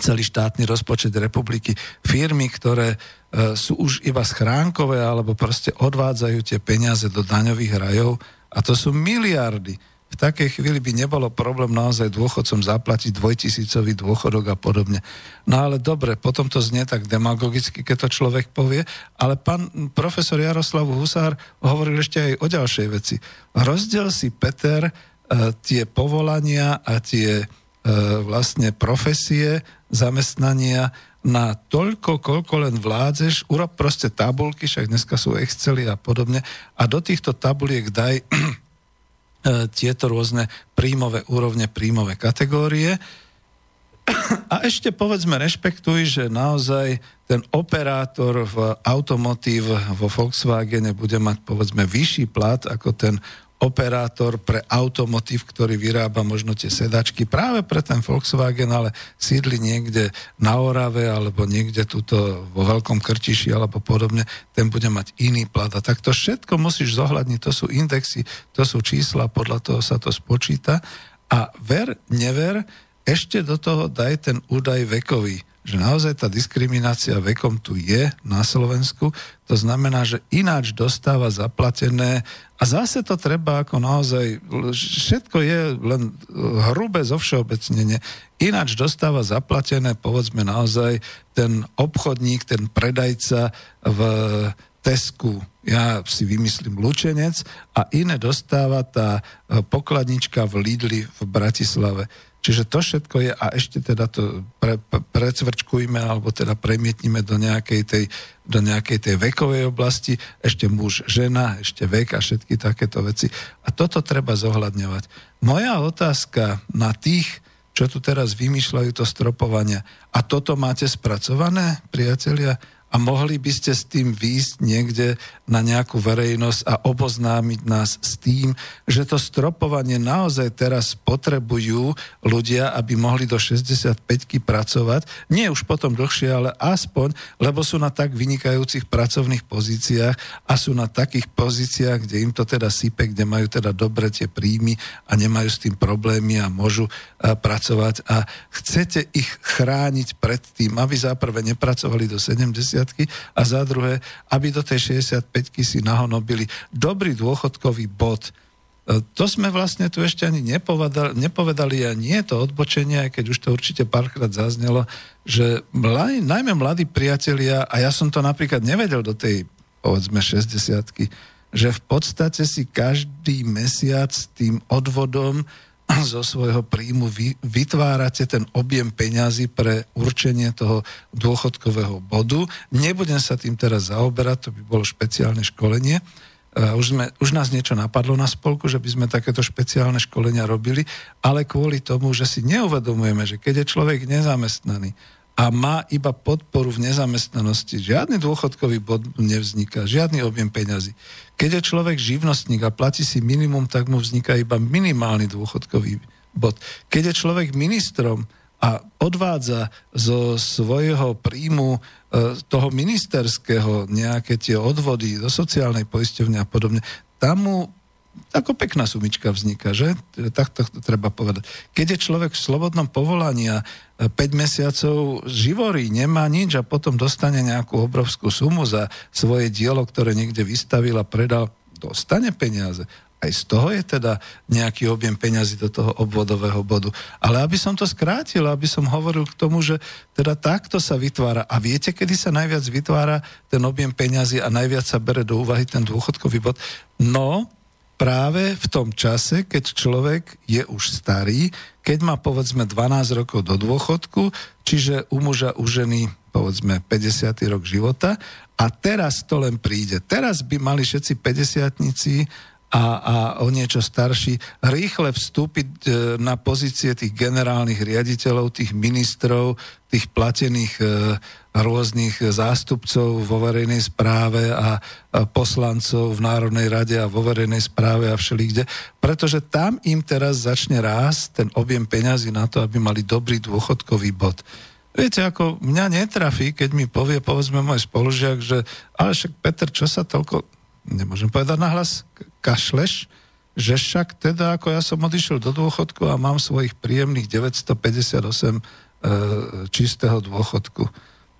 celý štátny rozpočet republiky, firmy, ktoré e, sú už iba schránkové alebo proste odvádzajú tie peniaze do daňových rajov a to sú miliardy. V takej chvíli by nebolo problém naozaj dôchodcom zaplatiť dvojtisícový dôchodok a podobne. No ale dobre, potom to znie tak demagogicky, keď to človek povie, ale pán profesor Jaroslav Husár hovoril ešte aj o ďalšej veci. Rozdiel si, Peter, e, tie povolania a tie e, vlastne profesie zamestnania na toľko, koľko len vládzeš, urob proste tabulky, však dneska sú Excely a podobne, a do týchto tabuliek daj e, tieto rôzne príjmové úrovne, príjmové kategórie. A ešte povedzme, rešpektuj, že naozaj ten operátor v automotív vo Volkswagene bude mať povedzme vyšší plat ako ten operátor pre automotív, ktorý vyrába možno tie sedačky práve pre ten Volkswagen, ale sídli niekde na Orave alebo niekde tuto vo Veľkom Krtiši alebo podobne, ten bude mať iný plat. A tak to všetko musíš zohľadniť, to sú indexy, to sú čísla, podľa toho sa to spočíta. A ver, never, ešte do toho daj ten údaj vekový že naozaj tá diskriminácia vekom tu je na Slovensku. To znamená, že ináč dostáva zaplatené a zase to treba ako naozaj, všetko je len hrubé zo všeobecnenie. Ináč dostáva zaplatené, povedzme naozaj, ten obchodník, ten predajca v Tesku, ja si vymyslím Lučenec a iné dostáva tá pokladnička v Lidli v Bratislave. Čiže to všetko je a ešte teda to pre, pre, precvrčkujme alebo teda premietnime do nejakej, tej, do nejakej tej vekovej oblasti, ešte muž, žena, ešte vek a všetky takéto veci. A toto treba zohľadňovať. Moja otázka na tých, čo tu teraz vymýšľajú to stropovanie, a toto máte spracované, priatelia? A mohli by ste s tým výjsť niekde na nejakú verejnosť a oboznámiť nás s tým, že to stropovanie naozaj teraz potrebujú ľudia, aby mohli do 65-ky pracovať. Nie už potom dlhšie, ale aspoň, lebo sú na tak vynikajúcich pracovných pozíciách a sú na takých pozíciách, kde im to teda sype, kde majú teda dobre tie príjmy a nemajú s tým problémy a môžu a, pracovať a chcete ich chrániť pred tým, aby záprve nepracovali do 70 a za druhé, aby do tej 65 si nahonobili dobrý dôchodkový bod. E, to sme vlastne tu ešte ani nepovedali, nepovedali a nie je to odbočenie, keď už to určite párkrát zaznelo, že mladí, najmä mladí priatelia, a ja som to napríklad nevedel do tej, povedzme, 60 že v podstate si každý mesiac tým odvodom zo svojho príjmu vy, vytvárate ten objem peňazí pre určenie toho dôchodkového bodu. Nebudem sa tým teraz zaoberať, to by bolo špeciálne školenie. Uh, už, sme, už nás niečo napadlo na spolku, že by sme takéto špeciálne školenia robili, ale kvôli tomu, že si neuvedomujeme, že keď je človek nezamestnaný a má iba podporu v nezamestnanosti, žiadny dôchodkový bod nevzniká, žiadny objem peňazí. Keď je človek živnostník a platí si minimum, tak mu vzniká iba minimálny dôchodkový bod. Keď je človek ministrom a odvádza zo svojho príjmu e, toho ministerského nejaké tie odvody do sociálnej poisťovne a podobne, tam mu ako pekná sumička vzniká, že? Tak to treba povedať. Keď je človek v slobodnom povolaní a 5 mesiacov živorí, nemá nič a potom dostane nejakú obrovskú sumu za svoje dielo, ktoré niekde vystavil a predal, dostane peniaze. Aj z toho je teda nejaký objem peňazí do toho obvodového bodu. Ale aby som to skrátil, aby som hovoril k tomu, že teda takto sa vytvára. A viete, kedy sa najviac vytvára ten objem peňazí a najviac sa bere do úvahy ten dôchodkový bod? No, práve v tom čase, keď človek je už starý, keď má povedzme 12 rokov do dôchodku, čiže u muža, u ženy povedzme 50. rok života a teraz to len príde. Teraz by mali všetci 50 a, a o niečo starší rýchle vstúpiť e, na pozície tých generálnych riaditeľov, tých ministrov, tých platených e, rôznych zástupcov vo verejnej správe a poslancov v Národnej rade a vo verejnej správe a všelikde, pretože tam im teraz začne rásť ten objem peňazí na to, aby mali dobrý dôchodkový bod. Viete, ako mňa netrafí, keď mi povie, povedzme môj spolužiak, že ale však Peter, čo sa toľko, nemôžem povedať nahlas, kašleš, že však teda, ako ja som odišiel do dôchodku a mám svojich príjemných 958 e, čistého dôchodku.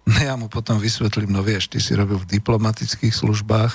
No ja mu potom vysvetlím, no vieš, ty si robil v diplomatických službách,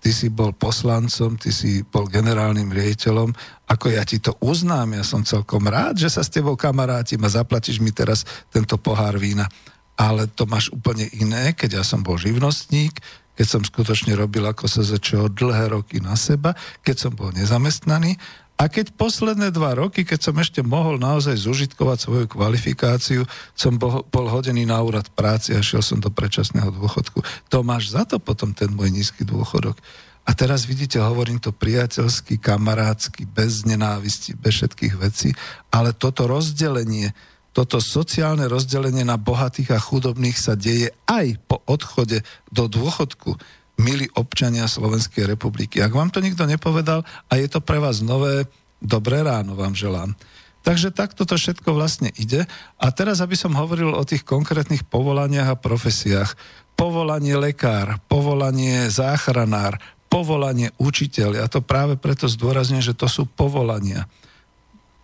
ty si bol poslancom, ty si bol generálnym riaditeľom, ako ja ti to uznám, ja som celkom rád, že sa s tebou kamarátim a zaplatíš mi teraz tento pohár vína. Ale to máš úplne iné, keď ja som bol živnostník, keď som skutočne robil ako sa dlhé roky na seba, keď som bol nezamestnaný a keď posledné dva roky, keď som ešte mohol naozaj zužitkovať svoju kvalifikáciu, som bol, bol hodený na úrad práci a šiel som do predčasného dôchodku. To máš za to potom ten môj nízky dôchodok. A teraz vidíte, hovorím to priateľsky, kamarádsky, bez nenávisti, bez všetkých vecí, ale toto rozdelenie, toto sociálne rozdelenie na bohatých a chudobných sa deje aj po odchode do dôchodku milí občania Slovenskej republiky. Ak vám to nikto nepovedal a je to pre vás nové, dobré ráno vám želám. Takže takto to všetko vlastne ide. A teraz, aby som hovoril o tých konkrétnych povolaniach a profesiách. Povolanie lekár, povolanie záchranár, povolanie učiteľ. Ja to práve preto zdôrazňujem, že to sú povolania.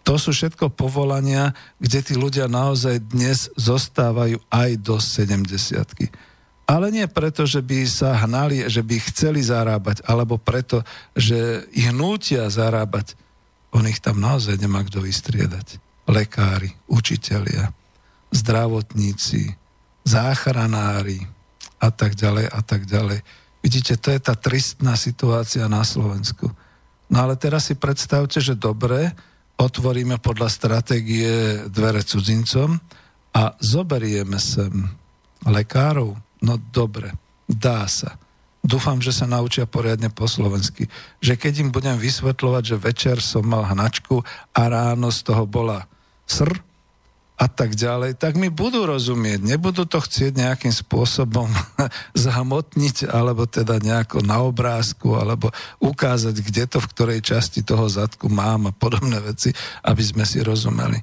To sú všetko povolania, kde tí ľudia naozaj dnes zostávajú aj do 70 ale nie preto, že by sa hnali, že by chceli zarábať, alebo preto, že ich nútia zarábať. On ich tam naozaj nemá kto vystriedať. Lekári, učitelia, zdravotníci, záchranári a tak ďalej a tak ďalej. Vidíte, to je tá tristná situácia na Slovensku. No ale teraz si predstavte, že dobre, otvoríme podľa stratégie dvere cudzincom a zoberieme sem lekárov. No dobre, dá sa. Dúfam, že sa naučia poriadne po slovensky. Že keď im budem vysvetľovať, že večer som mal hnačku a ráno z toho bola sr, a tak ďalej, tak mi budú rozumieť. Nebudú to chcieť nejakým spôsobom zhamotniť, alebo teda nejako na obrázku, alebo ukázať, kde to v ktorej časti toho zadku mám a podobné veci, aby sme si rozumeli.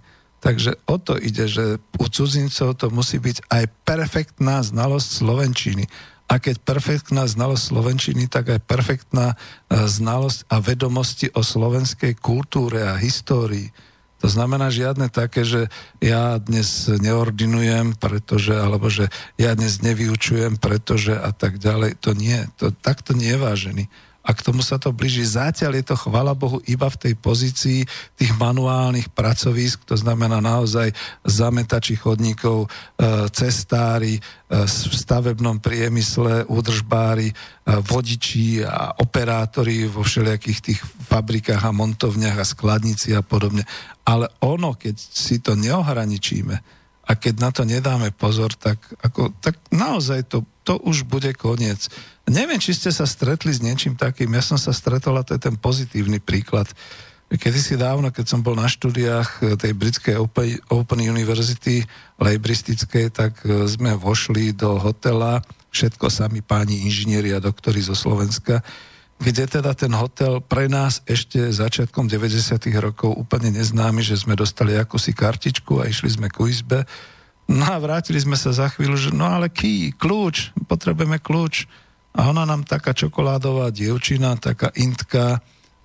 Takže o to ide, že u cudzincov to musí byť aj perfektná znalosť slovenčiny. A keď perfektná znalosť slovenčiny, tak aj perfektná e, znalosť a vedomosti o slovenskej kultúre a histórii to znamená žiadne také, že ja dnes neordinujem, pretože, alebo že ja dnes nevyučujem, pretože a tak ďalej. To nie, to, takto nie je vážený a k tomu sa to blíži. Zatiaľ je to, chvala Bohu, iba v tej pozícii tých manuálnych pracovísk, to znamená naozaj zametači chodníkov, e, cestári, e, v stavebnom priemysle, údržbári, e, vodiči a operátori vo všelijakých tých fabrikách a montovniach a skladnici a podobne. Ale ono, keď si to neohraničíme a keď na to nedáme pozor, tak, ako, tak naozaj to, to už bude koniec. Neviem, či ste sa stretli s niečím takým. Ja som sa stretol a to je ten pozitívny príklad. Kedy si dávno, keď som bol na štúdiách eh, tej britskej Open, Open University lejbristickej, tak eh, sme vošli do hotela, všetko sami páni inžinieri a doktori zo Slovenska, kde teda ten hotel pre nás ešte začiatkom 90. rokov úplne neznámy, že sme dostali akúsi kartičku a išli sme ku izbe. No a vrátili sme sa za chvíľu, že no ale ký, kľúč, potrebujeme kľúč a ona nám taká čokoládová dievčina, taká intka,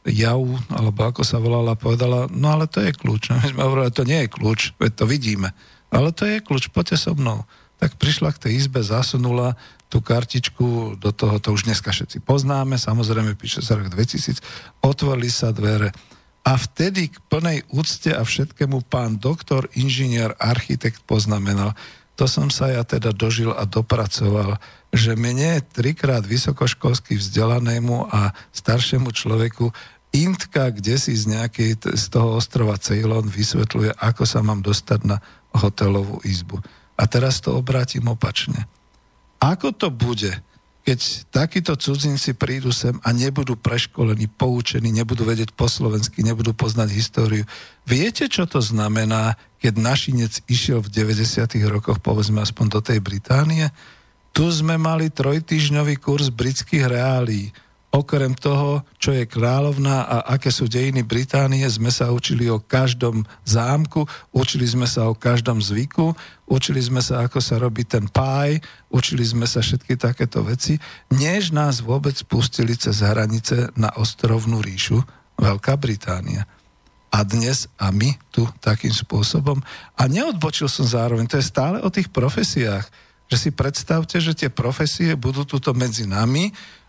Jau, alebo ako sa volala, povedala, no ale to je kľúč. My sme hovorili, to nie je kľúč, veď to vidíme. Ale to je kľúč, poďte so mnou. Tak prišla k tej izbe, zasunula tú kartičku do toho, to už dneska všetci poznáme, samozrejme píše sa rok 2000, otvorili sa dvere a vtedy k plnej úcte a všetkému pán doktor, inžinier, architekt poznamenal, to som sa ja teda dožil a dopracoval že mne trikrát vysokoškolsky vzdelanému a staršiemu človeku Intka, kde si z, nejakej, z toho ostrova Ceylon vysvetľuje, ako sa mám dostať na hotelovú izbu. A teraz to obrátim opačne. Ako to bude, keď takíto cudzinci prídu sem a nebudú preškolení, poučení, nebudú vedieť po slovensky, nebudú poznať históriu. Viete, čo to znamená, keď našinec išiel v 90. rokoch, povedzme aspoň do tej Británie? Tu sme mali trojtyžňový kurz britských reálí. Okrem toho, čo je kráľovná a aké sú dejiny Británie, sme sa učili o každom zámku, učili sme sa o každom zvyku, učili sme sa, ako sa robí ten páj, učili sme sa všetky takéto veci, než nás vôbec pustili cez hranice na ostrovnú ríšu Veľká Británia. A dnes a my tu takým spôsobom. A neodbočil som zároveň, to je stále o tých profesiách že si predstavte, že tie profesie budú tuto medzi nami,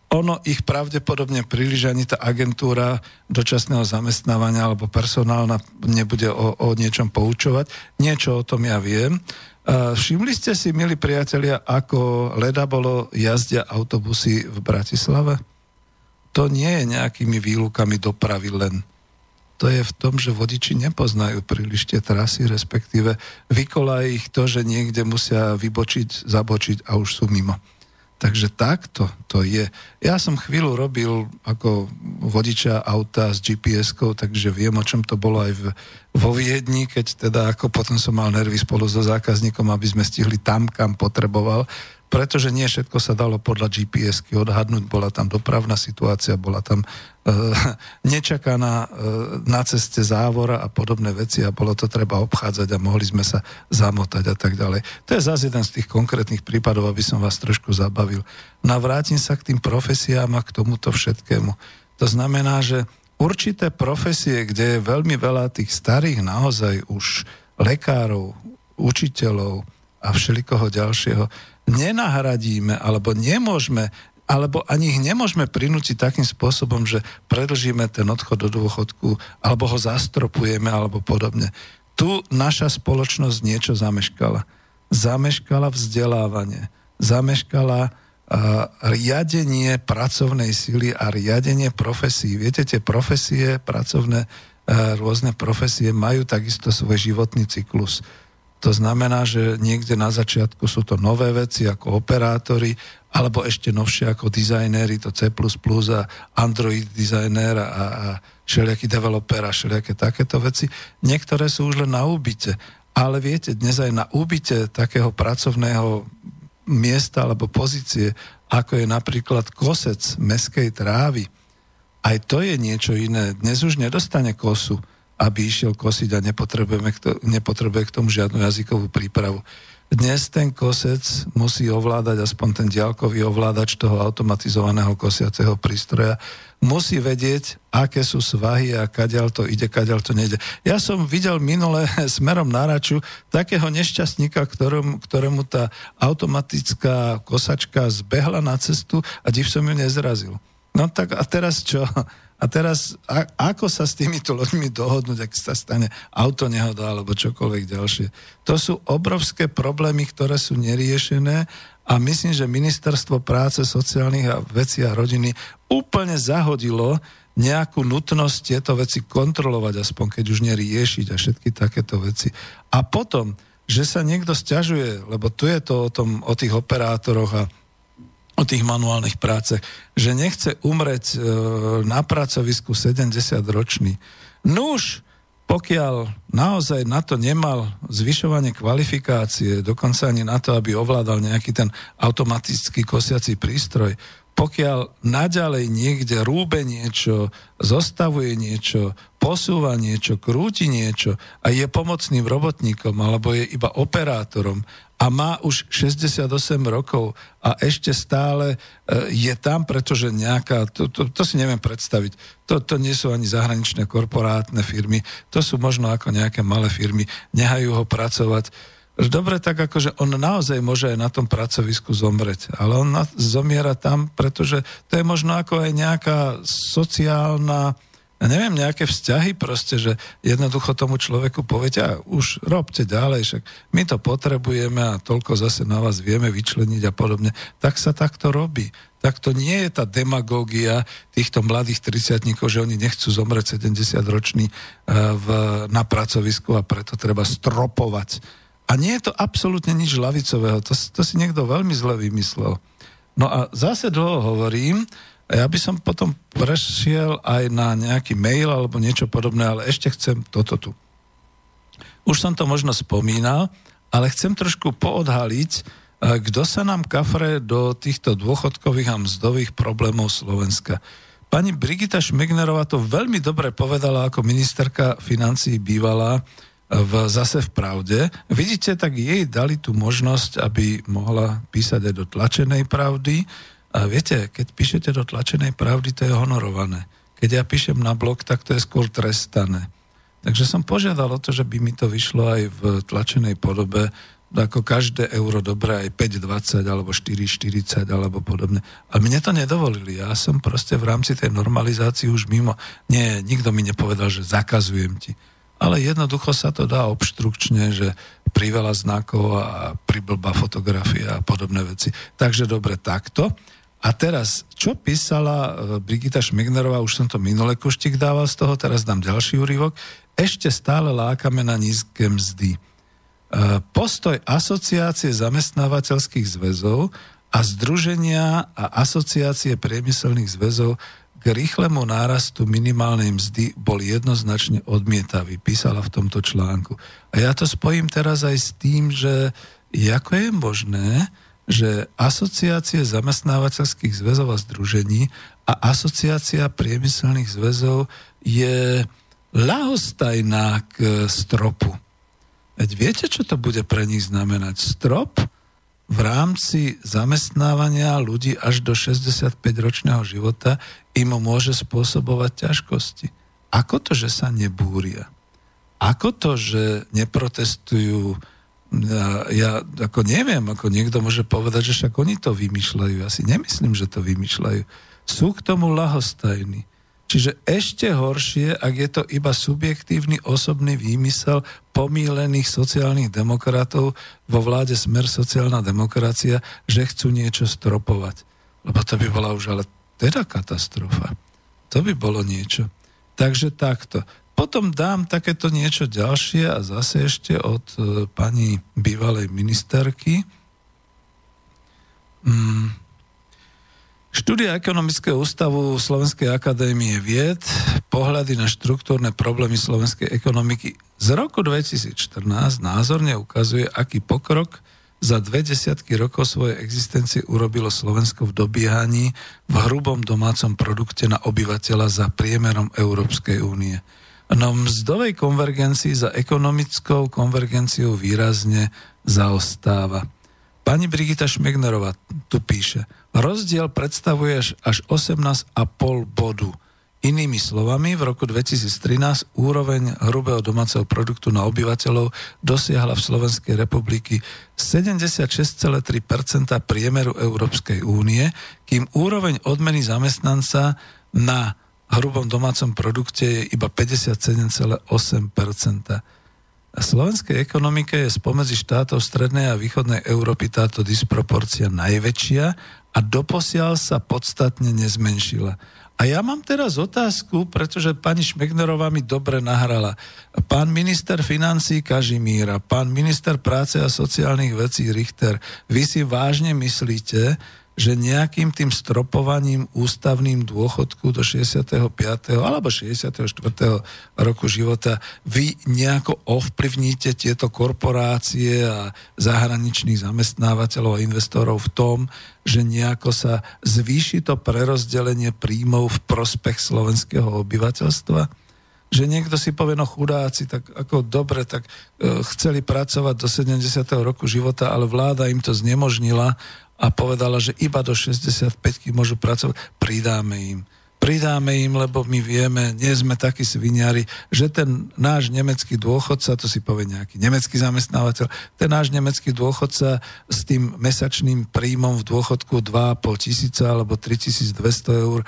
ono ich pravdepodobne príliš ani tá agentúra dočasného zamestnávania alebo personálna nebude o, o niečom poučovať. Niečo o tom ja viem. Všimli ste si, milí priatelia, ako leda bolo jazdia autobusy v Bratislave? To nie je nejakými výlukami dopravy len to je v tom, že vodiči nepoznajú príliš tie trasy, respektíve vykolá ich to, že niekde musia vybočiť, zabočiť a už sú mimo. Takže takto to je. Ja som chvíľu robil ako vodiča auta s GPS-kou, takže viem, o čom to bolo aj v, vo Viedni, keď teda ako potom som mal nervy spolu so zákazníkom, aby sme stihli tam, kam potreboval pretože nie všetko sa dalo podľa GPS-ky odhadnúť, bola tam dopravná situácia, bola tam e, nečakaná e, na ceste závora a podobné veci a bolo to treba obchádzať a mohli sme sa zamotať a tak ďalej. To je zase jeden z tých konkrétnych prípadov, aby som vás trošku zabavil. Navrátim sa k tým profesiám a k tomuto všetkému. To znamená, že určité profesie, kde je veľmi veľa tých starých naozaj už lekárov, učiteľov a všelikoho ďalšieho, nenahradíme alebo nemôžeme alebo ani ich nemôžeme prinútiť takým spôsobom, že predlžíme ten odchod do dôchodku, alebo ho zastropujeme, alebo podobne. Tu naša spoločnosť niečo zameškala. Zameškala vzdelávanie, zameškala uh, riadenie pracovnej sily a riadenie profesí. Viete, tie profesie pracovné rôzne profesie majú takisto svoj životný cyklus. To znamená, že niekde na začiatku sú to nové veci ako operátori, alebo ešte novšie ako dizajnéri, to C++ a Android dizajner a, a všelijaký developer a všelijaké takéto veci. Niektoré sú už len na úbite. Ale viete, dnes aj na úbite takého pracovného miesta alebo pozície, ako je napríklad kosec meskej trávy, aj to je niečo iné. Dnes už nedostane kosu aby išiel kosiť a nepotrebujeme to, nepotrebuje k tomu žiadnu jazykovú prípravu. Dnes ten kosec musí ovládať aspoň ten diaľkový ovládač toho automatizovaného kosiaceho prístroja. Musí vedieť, aké sú svahy a kadiaľ to ide, kadiaľ to nejde. Ja som videl minule smerom na raču takého nešťastníka, ktorému, ktorému tá automatická kosačka zbehla na cestu a div som ju nezrazil. No tak a teraz čo? A teraz, a, ako sa s týmito ľuďmi dohodnúť, ak sa stane autonehoda alebo čokoľvek ďalšie. To sú obrovské problémy, ktoré sú neriešené a myslím, že Ministerstvo práce, sociálnych a vecí a rodiny úplne zahodilo nejakú nutnosť tieto veci kontrolovať, aspoň keď už neriešiť a všetky takéto veci. A potom, že sa niekto stiažuje, lebo tu je to o, tom, o tých operátoroch a o tých manuálnych prácach, že nechce umreť e, na pracovisku 70-ročný. Nuž, pokiaľ naozaj na to nemal zvyšovanie kvalifikácie, dokonca ani na to, aby ovládal nejaký ten automatický kosiací prístroj, pokiaľ naďalej niekde rúbe niečo, zostavuje niečo, posúva niečo, krúti niečo a je pomocným robotníkom alebo je iba operátorom a má už 68 rokov a ešte stále e, je tam, pretože nejaká, to, to, to si neviem predstaviť, to, to nie sú ani zahraničné korporátne firmy, to sú možno ako nejaké malé firmy, nehajú ho pracovať. Dobre, tak akože on naozaj môže aj na tom pracovisku zomreť, ale on zomiera tam, pretože to je možno ako aj nejaká sociálna ja neviem, nejaké vzťahy proste, že jednoducho tomu človeku poviete, a už robte ďalej, však my to potrebujeme a toľko zase na vás vieme vyčleniť a podobne. Tak sa takto robí. Tak to nie je tá demagógia týchto mladých 30 že oni nechcú zomrieť 70-roční e, v, na pracovisku a preto treba stropovať. A nie je to absolútne nič lavicového. To, to si niekto veľmi zle vymyslel. No a zase dlho hovorím, ja by som potom prešiel aj na nejaký mail alebo niečo podobné, ale ešte chcem toto tu. Už som to možno spomínal, ale chcem trošku poodhaliť, e, kto sa nám kafre do týchto dôchodkových a mzdových problémov Slovenska. Pani Brigita Šmegnerová to veľmi dobre povedala ako ministerka financí bývalá v, zase v pravde. Vidíte, tak jej dali tú možnosť, aby mohla písať aj do tlačenej pravdy, a viete, keď píšete do tlačenej pravdy, to je honorované. Keď ja píšem na blog, tak to je skôr trestané. Takže som požiadal o to, že by mi to vyšlo aj v tlačenej podobe, ako každé euro dobré, aj 5,20 alebo 4,40 alebo podobne. A mne to nedovolili. Ja som proste v rámci tej normalizácii už mimo. Nie, nikto mi nepovedal, že zakazujem ti. Ale jednoducho sa to dá obštrukčne, že priveľa znakov a priblbá fotografia a podobné veci. Takže dobre, takto. A teraz, čo písala e, Brigita Šmignerová, už som to minule koštik dával z toho, teraz dám ďalší úryvok, ešte stále lákame na nízke mzdy. E, postoj asociácie zamestnávateľských zväzov a združenia a asociácie priemyselných zväzov k rýchlemu nárastu minimálnej mzdy bol jednoznačne odmietavý, písala v tomto článku. A ja to spojím teraz aj s tým, že ako je možné, že asociácie zamestnávateľských zväzov a združení a asociácia priemyselných zväzov je lahostajná k stropu. Veď viete, čo to bude pre nich znamenať? Strop v rámci zamestnávania ľudí až do 65-ročného života im môže spôsobovať ťažkosti. Ako to, že sa nebúria? Ako to, že neprotestujú ja, ja ako neviem, ako niekto môže povedať, že však oni to vymýšľajú. Ja si nemyslím, že to vymýšľajú. Sú k tomu lahostajní. Čiže ešte horšie, ak je to iba subjektívny osobný výmysel pomílených sociálnych demokratov vo vláde Smer sociálna demokracia, že chcú niečo stropovať. Lebo to by bola už ale teda katastrofa. To by bolo niečo. Takže takto. Potom dám takéto niečo ďalšie a zase ešte od e, pani bývalej ministerky. Mm. Štúdia Ekonomického ústavu Slovenskej akadémie vied, pohľady na štruktúrne problémy slovenskej ekonomiky z roku 2014 názorne ukazuje, aký pokrok za dve desiatky rokov svojej existencie urobilo Slovensko v dobiehaní v hrubom domácom produkte na obyvateľa za priemerom Európskej únie. No mzdovej konvergencii za ekonomickou konvergenciou výrazne zaostáva. Pani Brigita Šmegnerová tu píše, rozdiel predstavuje až 18,5 bodu – Inými slovami, v roku 2013 úroveň hrubého domáceho produktu na obyvateľov dosiahla v Slovenskej republiky 76,3% priemeru Európskej únie, kým úroveň odmeny zamestnanca na hrubom domácom produkte je iba 57,8 a slovenskej ekonomike je spomedzi štátov strednej a východnej Európy táto disproporcia najväčšia a doposiaľ sa podstatne nezmenšila. A ja mám teraz otázku, pretože pani Šmegnerová mi dobre nahrala. Pán minister financí Kažimíra, pán minister práce a sociálnych vecí Richter, vy si vážne myslíte, že nejakým tým stropovaním ústavným dôchodku do 65. alebo 64. roku života vy nejako ovplyvníte tieto korporácie a zahraničných zamestnávateľov a investorov v tom, že nejako sa zvýši to prerozdelenie príjmov v prospech slovenského obyvateľstva? že niekto si povie, no chudáci, tak ako dobre, tak e, chceli pracovať do 70. roku života, ale vláda im to znemožnila a povedala, že iba do 65 môžu pracovať, pridáme im. Pridáme im, lebo my vieme, nie sme takí sviniari, že ten náš nemecký dôchodca, to si povie nejaký nemecký zamestnávateľ, ten náš nemecký dôchodca s tým mesačným príjmom v dôchodku 2,5 tisíca alebo 3200 eur e,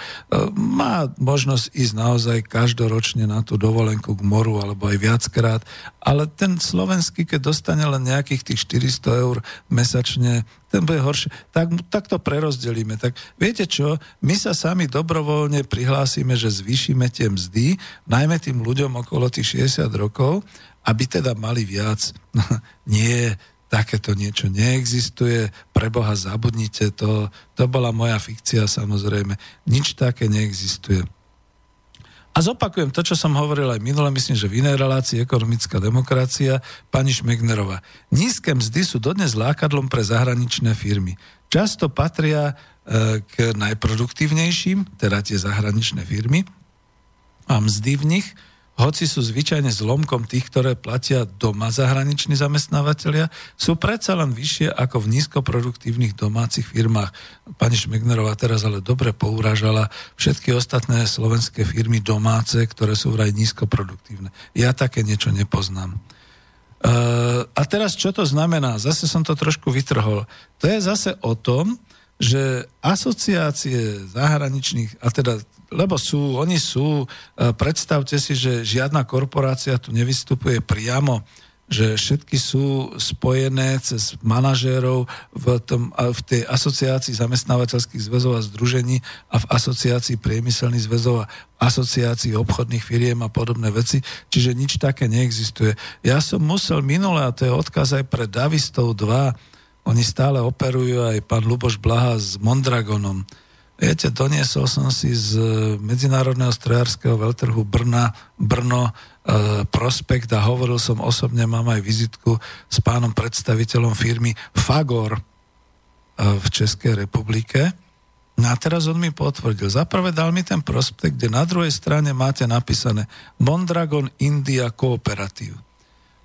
má možnosť ísť naozaj každoročne na tú dovolenku k moru alebo aj viackrát, ale ten slovenský, keď dostane len nejakých tých 400 eur mesačne, ten bude horší. Tak, tak to prerozdelíme. Tak viete čo, my sa sami dobrovoľne prihlásime, že zvýšime tie mzdy, najmä tým ľuďom okolo tých 60 rokov, aby teda mali viac. Nie, takéto niečo neexistuje, pre Boha zabudnite to, to bola moja fikcia samozrejme, nič také neexistuje. A zopakujem to, čo som hovoril aj minule, myslím, že v inej relácii ekonomická demokracia, pani Šmegnerová. Nízke mzdy sú dodnes lákadlom pre zahraničné firmy. Často patria e, k najproduktívnejším, teda tie zahraničné firmy, a mzdy v nich hoci sú zvyčajne zlomkom tých, ktoré platia doma zahraniční zamestnávateľia, sú predsa len vyššie ako v nízkoproduktívnych domácich firmách. Pani Šmegnerová teraz ale dobre pouražala všetky ostatné slovenské firmy domáce, ktoré sú vraj nízkoproduktívne. Ja také niečo nepoznám. Uh, a teraz čo to znamená? Zase som to trošku vytrhol. To je zase o tom, že asociácie zahraničných, a teda lebo sú, oni sú, e, predstavte si, že žiadna korporácia tu nevystupuje priamo, že všetky sú spojené cez manažérov v, tom, v tej asociácii zamestnávateľských zväzov a združení a v asociácii priemyselných zväzov a asociácii obchodných firiem a podobné veci, čiže nič také neexistuje. Ja som musel minule, a to je odkaz aj pre Davistov 2, oni stále operujú aj pán Luboš Blaha s Mondragonom, Viete, doniesol som si z Medzinárodného strojárskeho veľtrhu Brna, Brno e, prospekt a hovoril som osobne, mám aj vizitku s pánom predstaviteľom firmy Fagor e, v Českej republike. No a teraz on mi potvrdil. Zaprvé dal mi ten prospekt, kde na druhej strane máte napísané Mondragon India Kooperatív.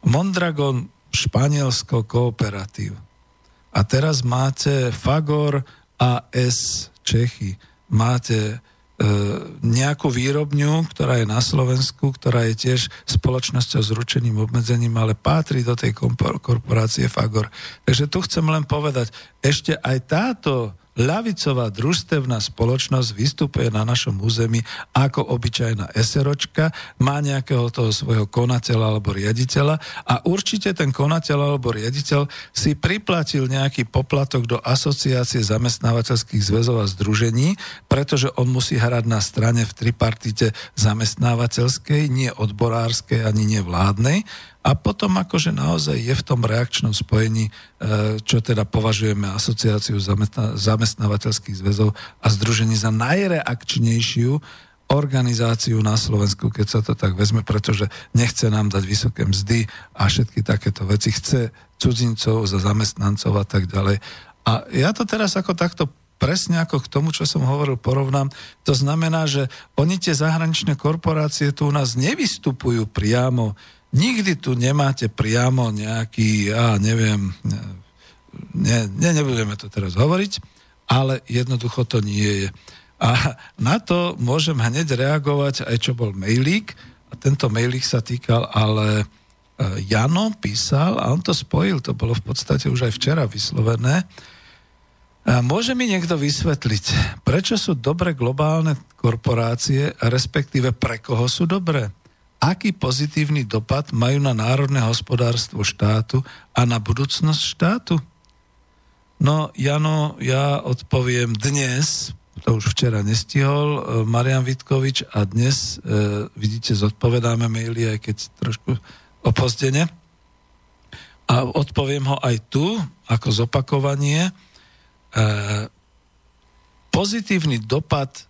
Mondragon Španielsko Kooperatív. A teraz máte Fagor AS Čechy, máte e, nejakú výrobňu, ktorá je na Slovensku, ktorá je tiež spoločnosťou s ručeným obmedzením, ale pátri do tej korporácie Fagor. Takže tu chcem len povedať, ešte aj táto ľavicová družstevná spoločnosť vystupuje na našom území ako obyčajná eseročka, má nejakého toho svojho konateľa alebo riaditeľa a určite ten konateľ alebo riaditeľ si priplatil nejaký poplatok do asociácie zamestnávateľských zväzov a združení, pretože on musí hrať na strane v tripartite zamestnávateľskej, nie odborárskej ani nevládnej a potom akože naozaj je v tom reakčnom spojení, e, čo teda považujeme asociáciu zamestnávateľských zväzov a združení za najreakčnejšiu organizáciu na Slovensku, keď sa to tak vezme, pretože nechce nám dať vysoké mzdy a všetky takéto veci. Chce cudzincov za zamestnancov a tak ďalej. A ja to teraz ako takto presne ako k tomu, čo som hovoril, porovnám. To znamená, že oni tie zahraničné korporácie tu u nás nevystupujú priamo Nikdy tu nemáte priamo nejaký, ja neviem, ne, ne, nebudeme to teraz hovoriť, ale jednoducho to nie je. A na to môžem hneď reagovať aj čo bol mailík. A tento mailík sa týkal, ale e, Jano písal a on to spojil, to bolo v podstate už aj včera vyslovené. A môže mi niekto vysvetliť, prečo sú dobre globálne korporácie, respektíve pre koho sú dobré? Aký pozitívny dopad majú na národné hospodárstvo štátu a na budúcnosť štátu? No, Jano, ja odpoviem dnes, to už včera nestihol, e, Marian Vitkovič a dnes, e, vidíte, zodpovedáme maily, aj keď trošku opozdene. A odpoviem ho aj tu, ako zopakovanie. E, pozitívny dopad e,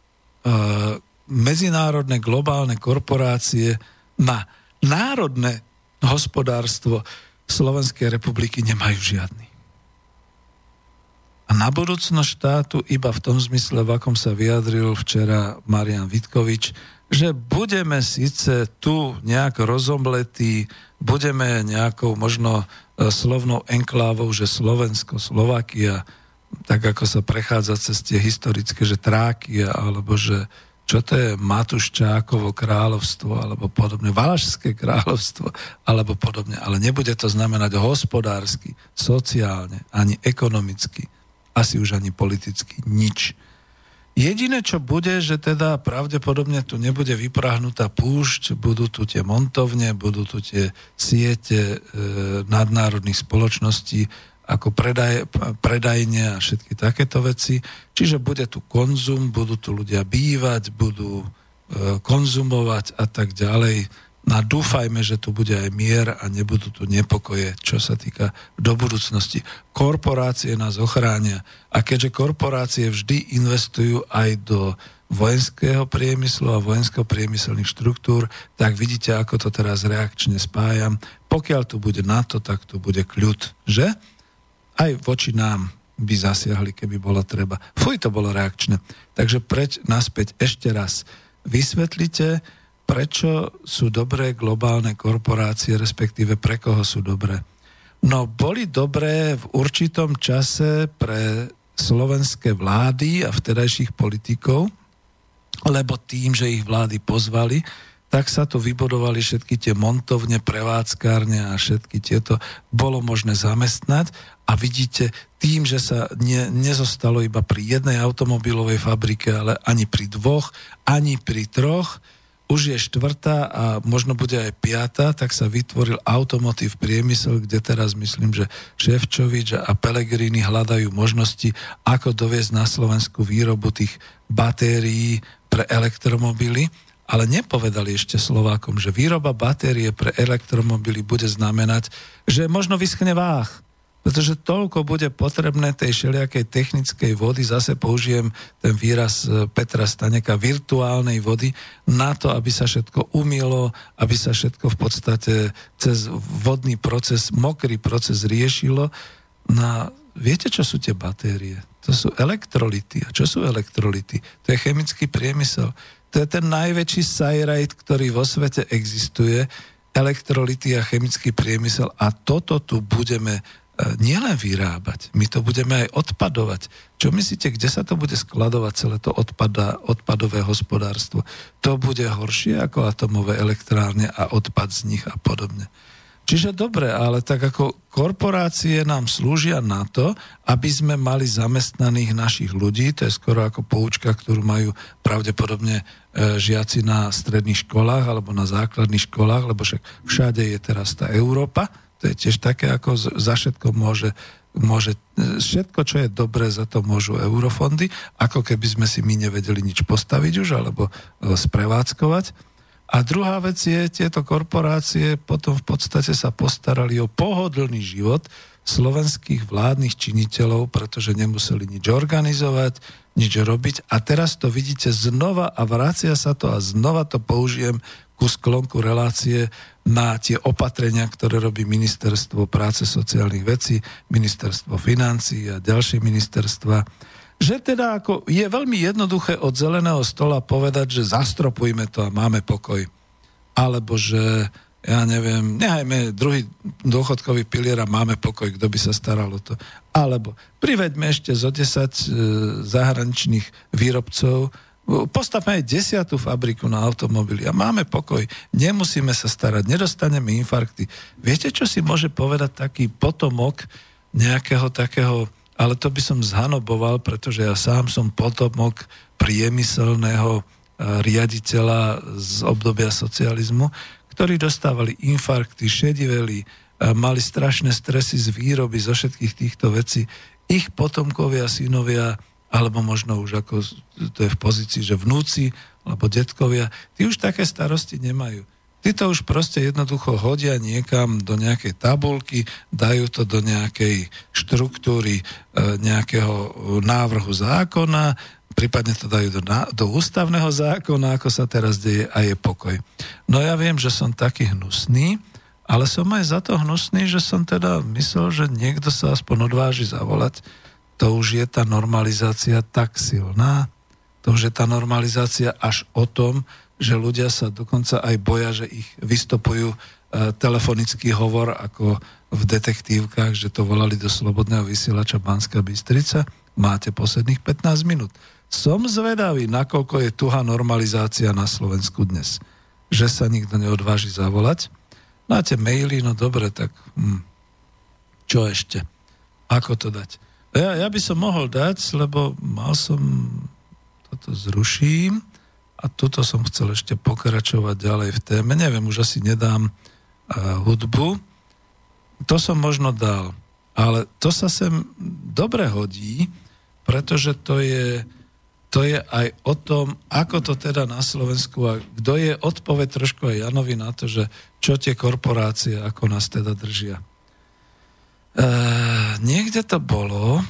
medzinárodné globálne korporácie na národné hospodárstvo Slovenskej republiky nemajú žiadny. A na budúcnosť štátu iba v tom zmysle, v akom sa vyjadril včera Marian Vitkovič, že budeme síce tu nejak rozomletí, budeme nejakou možno e, slovnou enklávou, že Slovensko, Slovakia, tak ako sa prechádza cez tie historické, že Trákia, alebo že čo to je Matuščákovo kráľovstvo alebo podobne, Valašské kráľovstvo alebo podobne, ale nebude to znamenať hospodársky, sociálne, ani ekonomicky, asi už ani politicky nič. Jediné, čo bude, že teda pravdepodobne tu nebude vyprahnutá púšť, budú tu tie montovne, budú tu tie siete e, nadnárodných spoločností, ako predaj, predajne a všetky takéto veci. Čiže bude tu konzum, budú tu ľudia bývať, budú e, konzumovať a tak ďalej. No dúfajme, že tu bude aj mier a nebudú tu nepokoje, čo sa týka do budúcnosti. Korporácie nás ochránia a keďže korporácie vždy investujú aj do vojenského priemyslu a vojensko-priemyselných štruktúr, tak vidíte, ako to teraz reakčne spájam. Pokiaľ tu bude NATO, tak tu bude kľud, že? Aj voči nám by zasiahli, keby bolo treba. Fuj, to bolo reakčné. Takže preč naspäť ešte raz. Vysvetlite, prečo sú dobré globálne korporácie, respektíve pre koho sú dobré. No, boli dobré v určitom čase pre slovenské vlády a vtedajších politikov, lebo tým, že ich vlády pozvali, tak sa tu vybudovali všetky tie montovne, prevádzkárne a všetky tieto. Bolo možné zamestnať a vidíte, tým, že sa ne, nezostalo iba pri jednej automobilovej fabrike, ale ani pri dvoch, ani pri troch, už je štvrtá a možno bude aj piata, tak sa vytvoril automotív priemysel, kde teraz myslím, že Ševčovič a Pelegrini hľadajú možnosti, ako doviezť na Slovensku výrobu tých batérií pre elektromobily ale nepovedali ešte Slovákom, že výroba batérie pre elektromobily bude znamenať, že možno vyschne váh, pretože toľko bude potrebné tej všelijakej technickej vody, zase použijem ten výraz e, Petra Staneka, virtuálnej vody, na to, aby sa všetko umilo, aby sa všetko v podstate cez vodný proces, mokrý proces riešilo. Na, viete, čo sú tie batérie? To sú elektrolity. A čo sú elektrolity? To je chemický priemysel. To je ten najväčší sajrajt, ktorý vo svete existuje, elektrolity a chemický priemysel a toto tu budeme e, nielen vyrábať, my to budeme aj odpadovať. Čo myslíte, kde sa to bude skladovať celé to odpada, odpadové hospodárstvo? To bude horšie ako atomové elektrárne a odpad z nich a podobne. Čiže dobre, ale tak ako korporácie nám slúžia na to, aby sme mali zamestnaných našich ľudí, to je skoro ako poučka, ktorú majú pravdepodobne e, žiaci na stredných školách alebo na základných školách, lebo však všade je teraz tá Európa, to je tiež také, ako za všetko môže, môže e, všetko, čo je dobré, za to môžu eurofondy, ako keby sme si my nevedeli nič postaviť už alebo e, sprevádzkovať. A druhá vec je, tieto korporácie potom v podstate sa postarali o pohodlný život slovenských vládnych činiteľov, pretože nemuseli nič organizovať, nič robiť. A teraz to vidíte znova a vracia sa to a znova to použijem ku sklonku relácie na tie opatrenia, ktoré robí Ministerstvo práce sociálnych vecí, Ministerstvo financí a ďalšie ministerstva že teda ako je veľmi jednoduché od zeleného stola povedať, že zastropujme to a máme pokoj. Alebo že, ja neviem, nehajme druhý dôchodkový pilier a máme pokoj, kto by sa staral o to. Alebo priveďme ešte zo 10 e, zahraničných výrobcov, postavme aj desiatú fabriku na automobily a máme pokoj. Nemusíme sa starať, nedostaneme infarkty. Viete, čo si môže povedať taký potomok nejakého takého ale to by som zhanoboval, pretože ja sám som potomok priemyselného e, riaditeľa z obdobia socializmu, ktorí dostávali infarkty, šediveli, e, mali strašné stresy z výroby, zo všetkých týchto vecí. Ich potomkovia, synovia, alebo možno už ako to je v pozícii, že vnúci, alebo detkovia, tí už také starosti nemajú. Tí to už proste jednoducho hodia niekam do nejakej tabulky, dajú to do nejakej štruktúry e, nejakého návrhu zákona, prípadne to dajú do, do ústavného zákona, ako sa teraz deje a je pokoj. No ja viem, že som taký hnusný, ale som aj za to hnusný, že som teda myslel, že niekto sa aspoň odváži zavolať. To už je tá normalizácia tak silná, to už je tá normalizácia až o tom, že ľudia sa dokonca aj boja, že ich vystopujú e, telefonický hovor ako v detektívkach, že to volali do slobodného vysielača Banská Bystrica. Máte posledných 15 minút. Som zvedavý, nakoľko je tuha normalizácia na Slovensku dnes. Že sa nikto neodváži zavolať. Máte maily, no dobre, tak hm, čo ešte? Ako to dať? Ja, ja by som mohol dať, lebo mal som toto zruším a tuto som chcel ešte pokračovať ďalej v téme. Neviem, už asi nedám uh, hudbu. To som možno dal. Ale to sa sem dobre hodí, pretože to je, to je aj o tom, ako to teda na Slovensku a kto je odpoveď trošku aj Janovi na to, že čo tie korporácie, ako nás teda držia. E, niekde to bolo,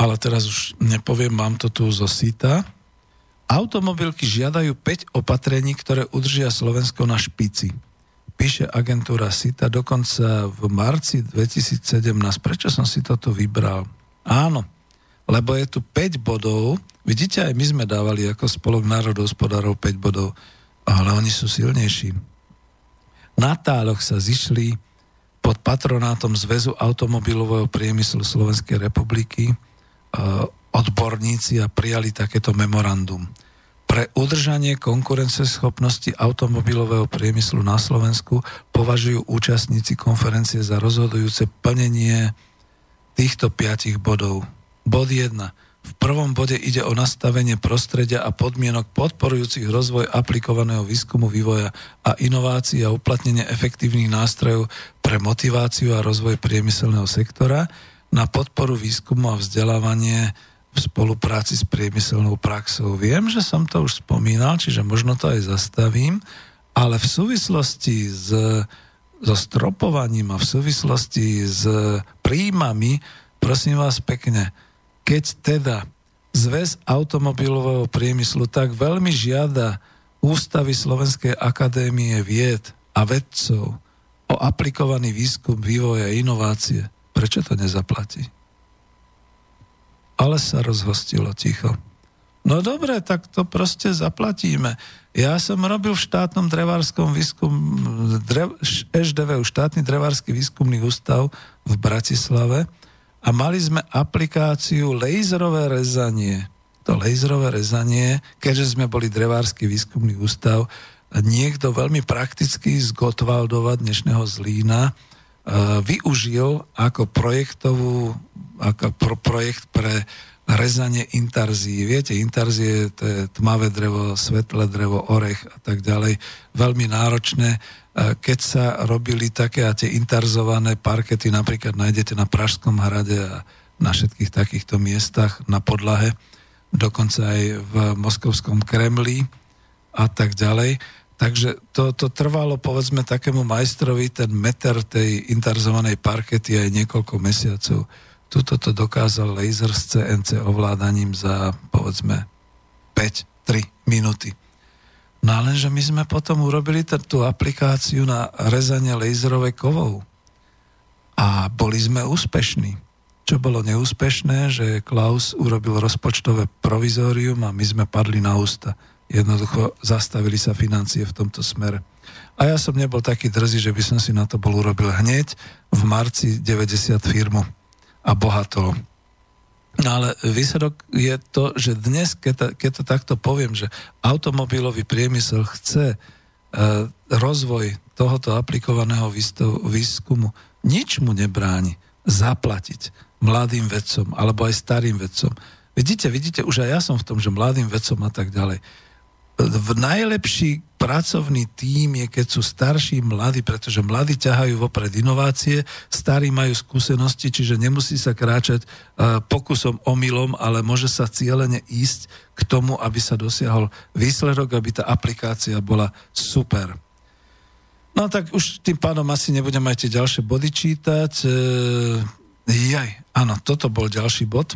ale teraz už nepoviem, mám to tu zo sita, Automobilky žiadajú 5 opatrení, ktoré udržia Slovensko na špici. Píše agentúra SITA dokonca v marci 2017. Prečo som si toto vybral? Áno, lebo je tu 5 bodov. Vidíte, aj my sme dávali ako spolok národohospodárov 5 bodov, ale oni sú silnejší. Na táloch sa zišli pod patronátom Zväzu automobilového priemyslu Slovenskej republiky odborníci a prijali takéto memorandum. Pre udržanie konkurenceschopnosti automobilového priemyslu na Slovensku považujú účastníci konferencie za rozhodujúce plnenie týchto piatich bodov. Bod 1. V prvom bode ide o nastavenie prostredia a podmienok podporujúcich rozvoj aplikovaného výskumu, vývoja a inovácií a uplatnenie efektívnych nástrojov pre motiváciu a rozvoj priemyselného sektora na podporu výskumu a vzdelávanie v spolupráci s priemyselnou praxou. Viem, že som to už spomínal, čiže možno to aj zastavím, ale v súvislosti s, so stropovaním a v súvislosti s príjmami, prosím vás pekne, keď teda Zväz automobilového priemyslu tak veľmi žiada ústavy Slovenskej akadémie vied a vedcov o aplikovaný výskum, vývoj a inovácie, prečo to nezaplatí? Ale sa rozhostilo ticho. No dobre, tak to proste zaplatíme. Ja som robil v štátnom drevárskom výskum, drev, SDV, štátny drevársky výskumný ústav v Bratislave a mali sme aplikáciu laserové rezanie. To laserové rezanie, keďže sme boli drevársky výskumný ústav, niekto veľmi prakticky z Gotwaldova, dnešného Zlína, využil ako projektovú, pro projekt pre rezanie intarzií. Viete, intarzie to je tmavé drevo, svetlé drevo, orech a tak ďalej. Veľmi náročné. Keď sa robili také a tie intarzované parkety, napríklad nájdete na Pražskom hrade a na všetkých takýchto miestach na podlahe, dokonca aj v moskovskom Kremli a tak ďalej. Takže to, to trvalo povedzme takému majstrovi ten meter tej interzovanej parkety aj niekoľko mesiacov. Tuto to dokázal laser s CNC ovládaním za povedzme 5-3 minúty. No ale že my sme potom urobili tú aplikáciu na rezanie laserovej kovou. A boli sme úspešní. Čo bolo neúspešné, že Klaus urobil rozpočtové provizórium a my sme padli na ústa. Jednoducho zastavili sa financie v tomto smere. A ja som nebol taký drzý, že by som si na to bol urobil hneď v marci 90 firmu a bohatol. No ale výsledok je to, že dnes, keď to, keď to takto poviem, že automobilový priemysel chce e, rozvoj tohoto aplikovaného výskumu, nič mu nebráni zaplatiť mladým vedcom, alebo aj starým vedcom. Vidíte, vidíte, už aj ja som v tom, že mladým vedcom a tak ďalej. V najlepší pracovný tím je, keď sú starší mladí, pretože mladí ťahajú vopred inovácie, starí majú skúsenosti, čiže nemusí sa kráčať uh, pokusom omylom, ale môže sa cieľene ísť k tomu, aby sa dosiahol výsledok, aby tá aplikácia bola super. No tak už tým pádom asi nebudem aj tie ďalšie body čítať. E, Jaj, áno, toto bol ďalší bod.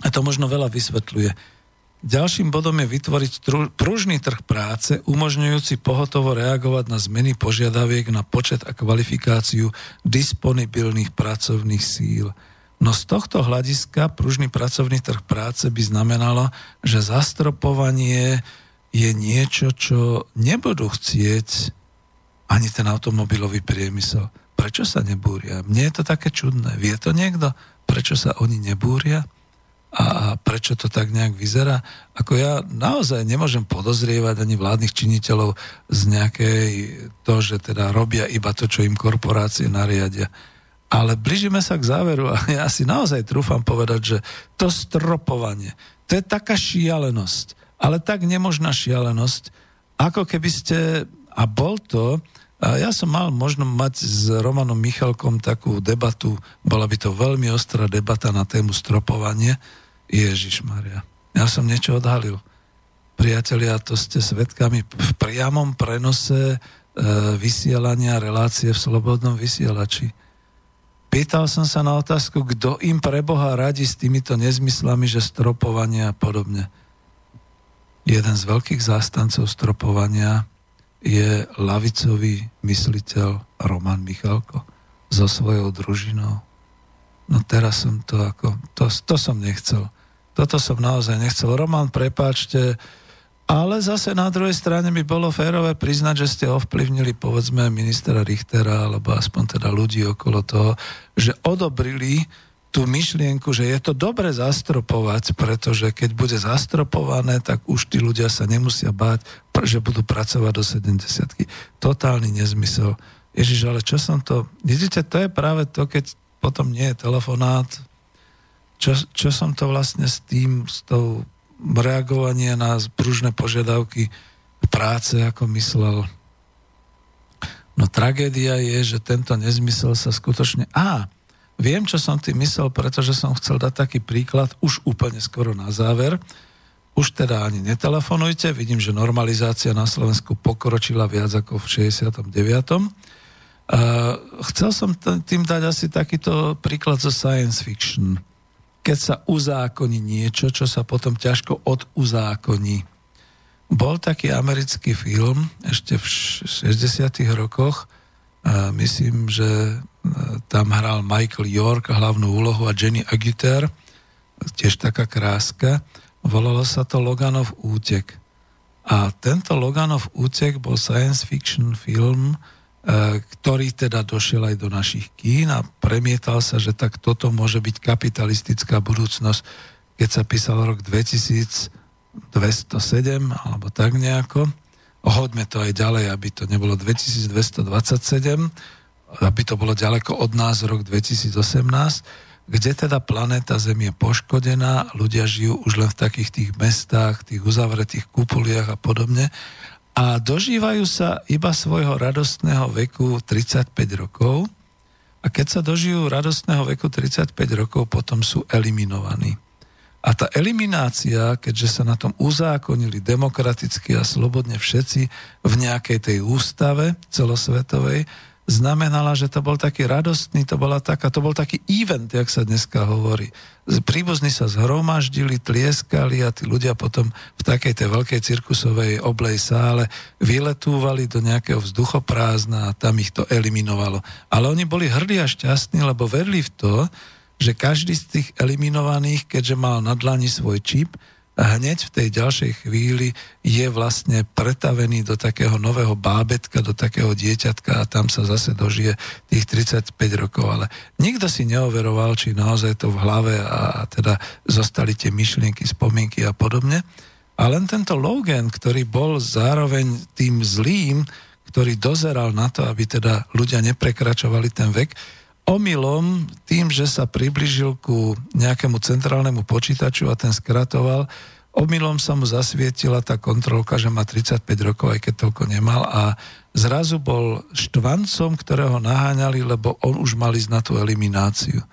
A to možno veľa vysvetľuje. Ďalším bodom je vytvoriť pružný trh práce, umožňujúci pohotovo reagovať na zmeny požiadaviek na počet a kvalifikáciu disponibilných pracovných síl. No z tohto hľadiska pružný pracovný trh práce by znamenalo, že zastropovanie je niečo, čo nebudú chcieť ani ten automobilový priemysel. Prečo sa nebúria? Mne je to také čudné. Vie to niekto? Prečo sa oni nebúria? A prečo to tak nejak vyzerá? Ako ja naozaj nemôžem podozrievať ani vládnych činiteľov z nejakej to, že teda robia iba to, čo im korporácie nariadia. Ale blížime sa k záveru a ja si naozaj trúfam povedať, že to stropovanie, to je taká šialenosť, ale tak nemožná šialenosť, ako keby ste, a bol to, a ja som mal možno mať s Romanom Michalkom takú debatu, bola by to veľmi ostrá debata na tému stropovanie. Ježiš Maria. Ja som niečo odhalil. Priatelia, to ste svetkami v priamom prenose e, vysielania relácie v Slobodnom vysielači. Pýtal som sa na otázku, kto im pre Boha radí s týmito nezmyslami, že stropovanie a podobne. Jeden z veľkých zástancov stropovania je lavicový mysliteľ Roman Michalko so svojou družinou. No teraz som to ako, to, to som nechcel. Toto som naozaj nechcel. Roman, prepáčte, ale zase na druhej strane by bolo férové priznať, že ste ovplyvnili povedzme ministra Richtera alebo aspoň teda ľudí okolo toho, že odobrili tú myšlienku, že je to dobre zastropovať, pretože keď bude zastropované, tak už tí ľudia sa nemusia báť, že budú pracovať do 70 Totálny nezmysel. Ježiš, ale čo som to... Vidíte, to je práve to, keď potom nie je telefonát. Čo, čo som to vlastne s tým, s tou reagovanie na pružné požiadavky práce, ako myslel. No tragédia je, že tento nezmysel sa skutočne... Á, Viem, čo som tým myslel, pretože som chcel dať taký príklad už úplne skoro na záver. Už teda ani netelefonujte, vidím, že normalizácia na Slovensku pokročila viac ako v 69. Uh, chcel som t- tým dať asi takýto príklad zo science fiction. Keď sa uzákoní niečo, čo sa potom ťažko oduzákoní. Bol taký americký film ešte v 60. rokoch, uh, myslím, že tam hral Michael York hlavnú úlohu a Jenny Agutter, tiež taká kráska. Volalo sa to Loganov útek. A tento Loganov útek bol science fiction film, e, ktorý teda došiel aj do našich kín a premietal sa, že tak toto môže byť kapitalistická budúcnosť, keď sa písal rok 2207 alebo tak nejako. hoďme to aj ďalej, aby to nebolo 2227, aby to bolo ďaleko od nás rok 2018, kde teda planéta Zem je poškodená, ľudia žijú už len v takých tých mestách, tých uzavretých kúpuliach a podobne a dožívajú sa iba svojho radostného veku 35 rokov a keď sa dožijú radostného veku 35 rokov, potom sú eliminovaní. A tá eliminácia, keďže sa na tom uzákonili demokraticky a slobodne všetci v nejakej tej ústave celosvetovej, znamenala, že to bol taký radostný, to, bola taká, to bol taký event, jak sa dneska hovorí. Príbuzní sa zhromaždili, tlieskali a tí ľudia potom v takej tej veľkej cirkusovej oblej sále vyletúvali do nejakého vzduchoprázdna a tam ich to eliminovalo. Ale oni boli hrdí a šťastní, lebo verili v to, že každý z tých eliminovaných, keďže mal na dlani svoj čip, hneď v tej ďalšej chvíli je vlastne pretavený do takého nového bábetka, do takého dieťatka a tam sa zase dožije tých 35 rokov. Ale nikto si neoveroval, či naozaj to v hlave a teda zostali tie myšlienky, spomienky a podobne. A len tento Logan, ktorý bol zároveň tým zlým, ktorý dozeral na to, aby teda ľudia neprekračovali ten vek, omylom tým, že sa približil ku nejakému centrálnemu počítaču a ten skratoval, omylom sa mu zasvietila tá kontrolka, že má 35 rokov, aj keď toľko nemal a zrazu bol štvancom, ktorého naháňali, lebo on už mal ísť na tú elimináciu.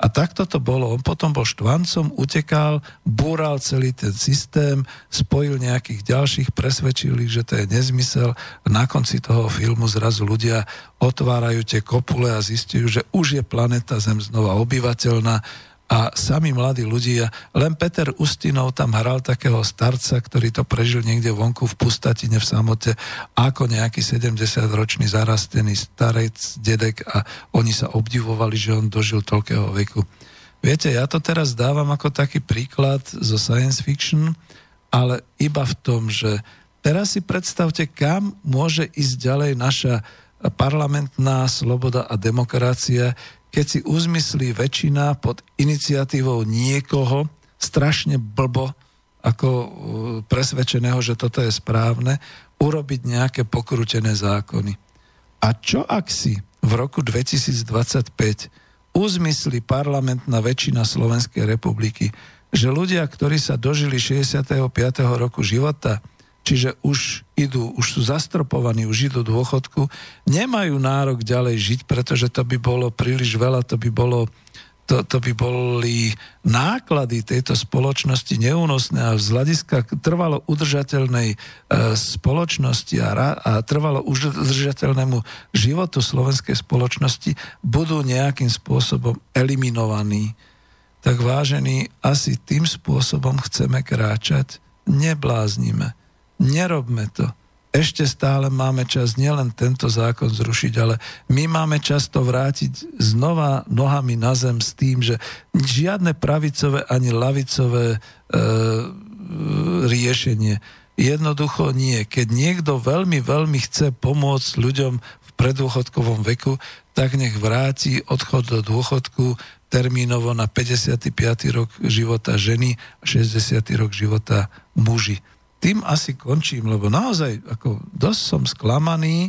A takto to bolo. On potom bol štvancom, utekal, búral celý ten systém, spojil nejakých ďalších, presvedčili, že to je nezmysel. Na konci toho filmu zrazu ľudia otvárajú tie kopule a zistujú, že už je planeta Zem znova obyvateľná a sami mladí ľudia, len Peter Ustinov tam hral takého starca, ktorý to prežil niekde vonku v pustatine v samote, ako nejaký 70-ročný zarastený starec, dedek a oni sa obdivovali, že on dožil toľkého veku. Viete, ja to teraz dávam ako taký príklad zo science fiction, ale iba v tom, že teraz si predstavte, kam môže ísť ďalej naša parlamentná sloboda a demokracia, keď si uzmyslí väčšina pod iniciatívou niekoho strašne blbo, ako uh, presvedčeného, že toto je správne, urobiť nejaké pokrútené zákony. A čo ak si v roku 2025 uzmyslí parlamentná väčšina Slovenskej republiky, že ľudia, ktorí sa dožili 65. roku života, čiže už idú, už sú zastropovaní, už idú dôchodku, nemajú nárok ďalej žiť, pretože to by bolo príliš veľa, to by bolo to, to by boli náklady tejto spoločnosti neúnosné a z hľadiska trvalo udržateľnej e, spoločnosti a, ra, a trvalo udržateľnému životu slovenskej spoločnosti budú nejakým spôsobom eliminovaní. Tak vážení, asi tým spôsobom chceme kráčať, nebláznime. Nerobme to. Ešte stále máme čas nielen tento zákon zrušiť, ale my máme čas to vrátiť znova nohami na zem s tým, že žiadne pravicové ani lavicové e, riešenie. Jednoducho nie. Keď niekto veľmi, veľmi chce pomôcť ľuďom v predôchodkovom veku, tak nech vráti odchod do dôchodku termínovo na 55. rok života ženy a 60. rok života muži tým asi končím, lebo naozaj ako dosť som sklamaný,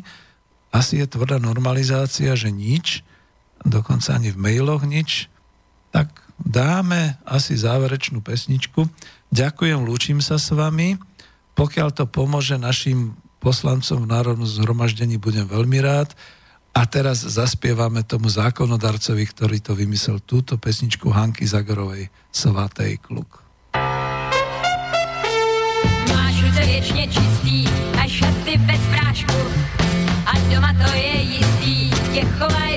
asi je tvrdá normalizácia, že nič, dokonca ani v mailoch nič, tak dáme asi záverečnú pesničku. Ďakujem, lúčim sa s vami. Pokiaľ to pomôže našim poslancom v Národnom zhromaždení, budem veľmi rád. A teraz zaspievame tomu zákonodarcovi, ktorý to vymyslel, túto pesničku Hanky Zagorovej, Svatej kluk. Věčně čistý a šaty bez prášku. A doma to je jistý, tě chovaj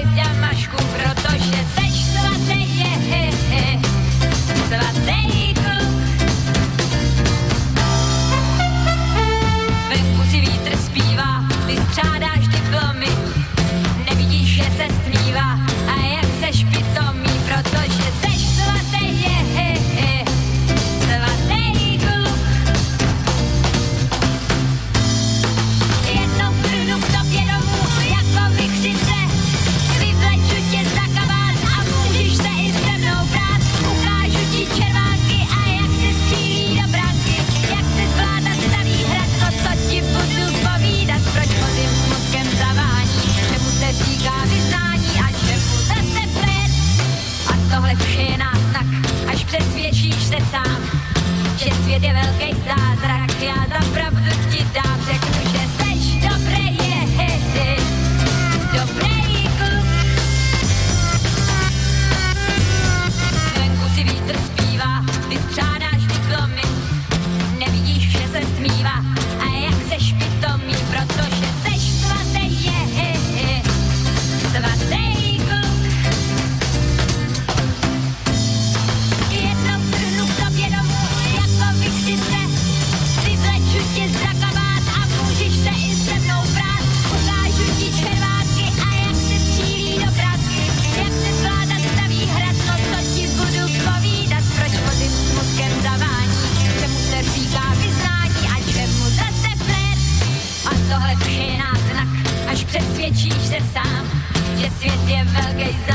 свете велкой за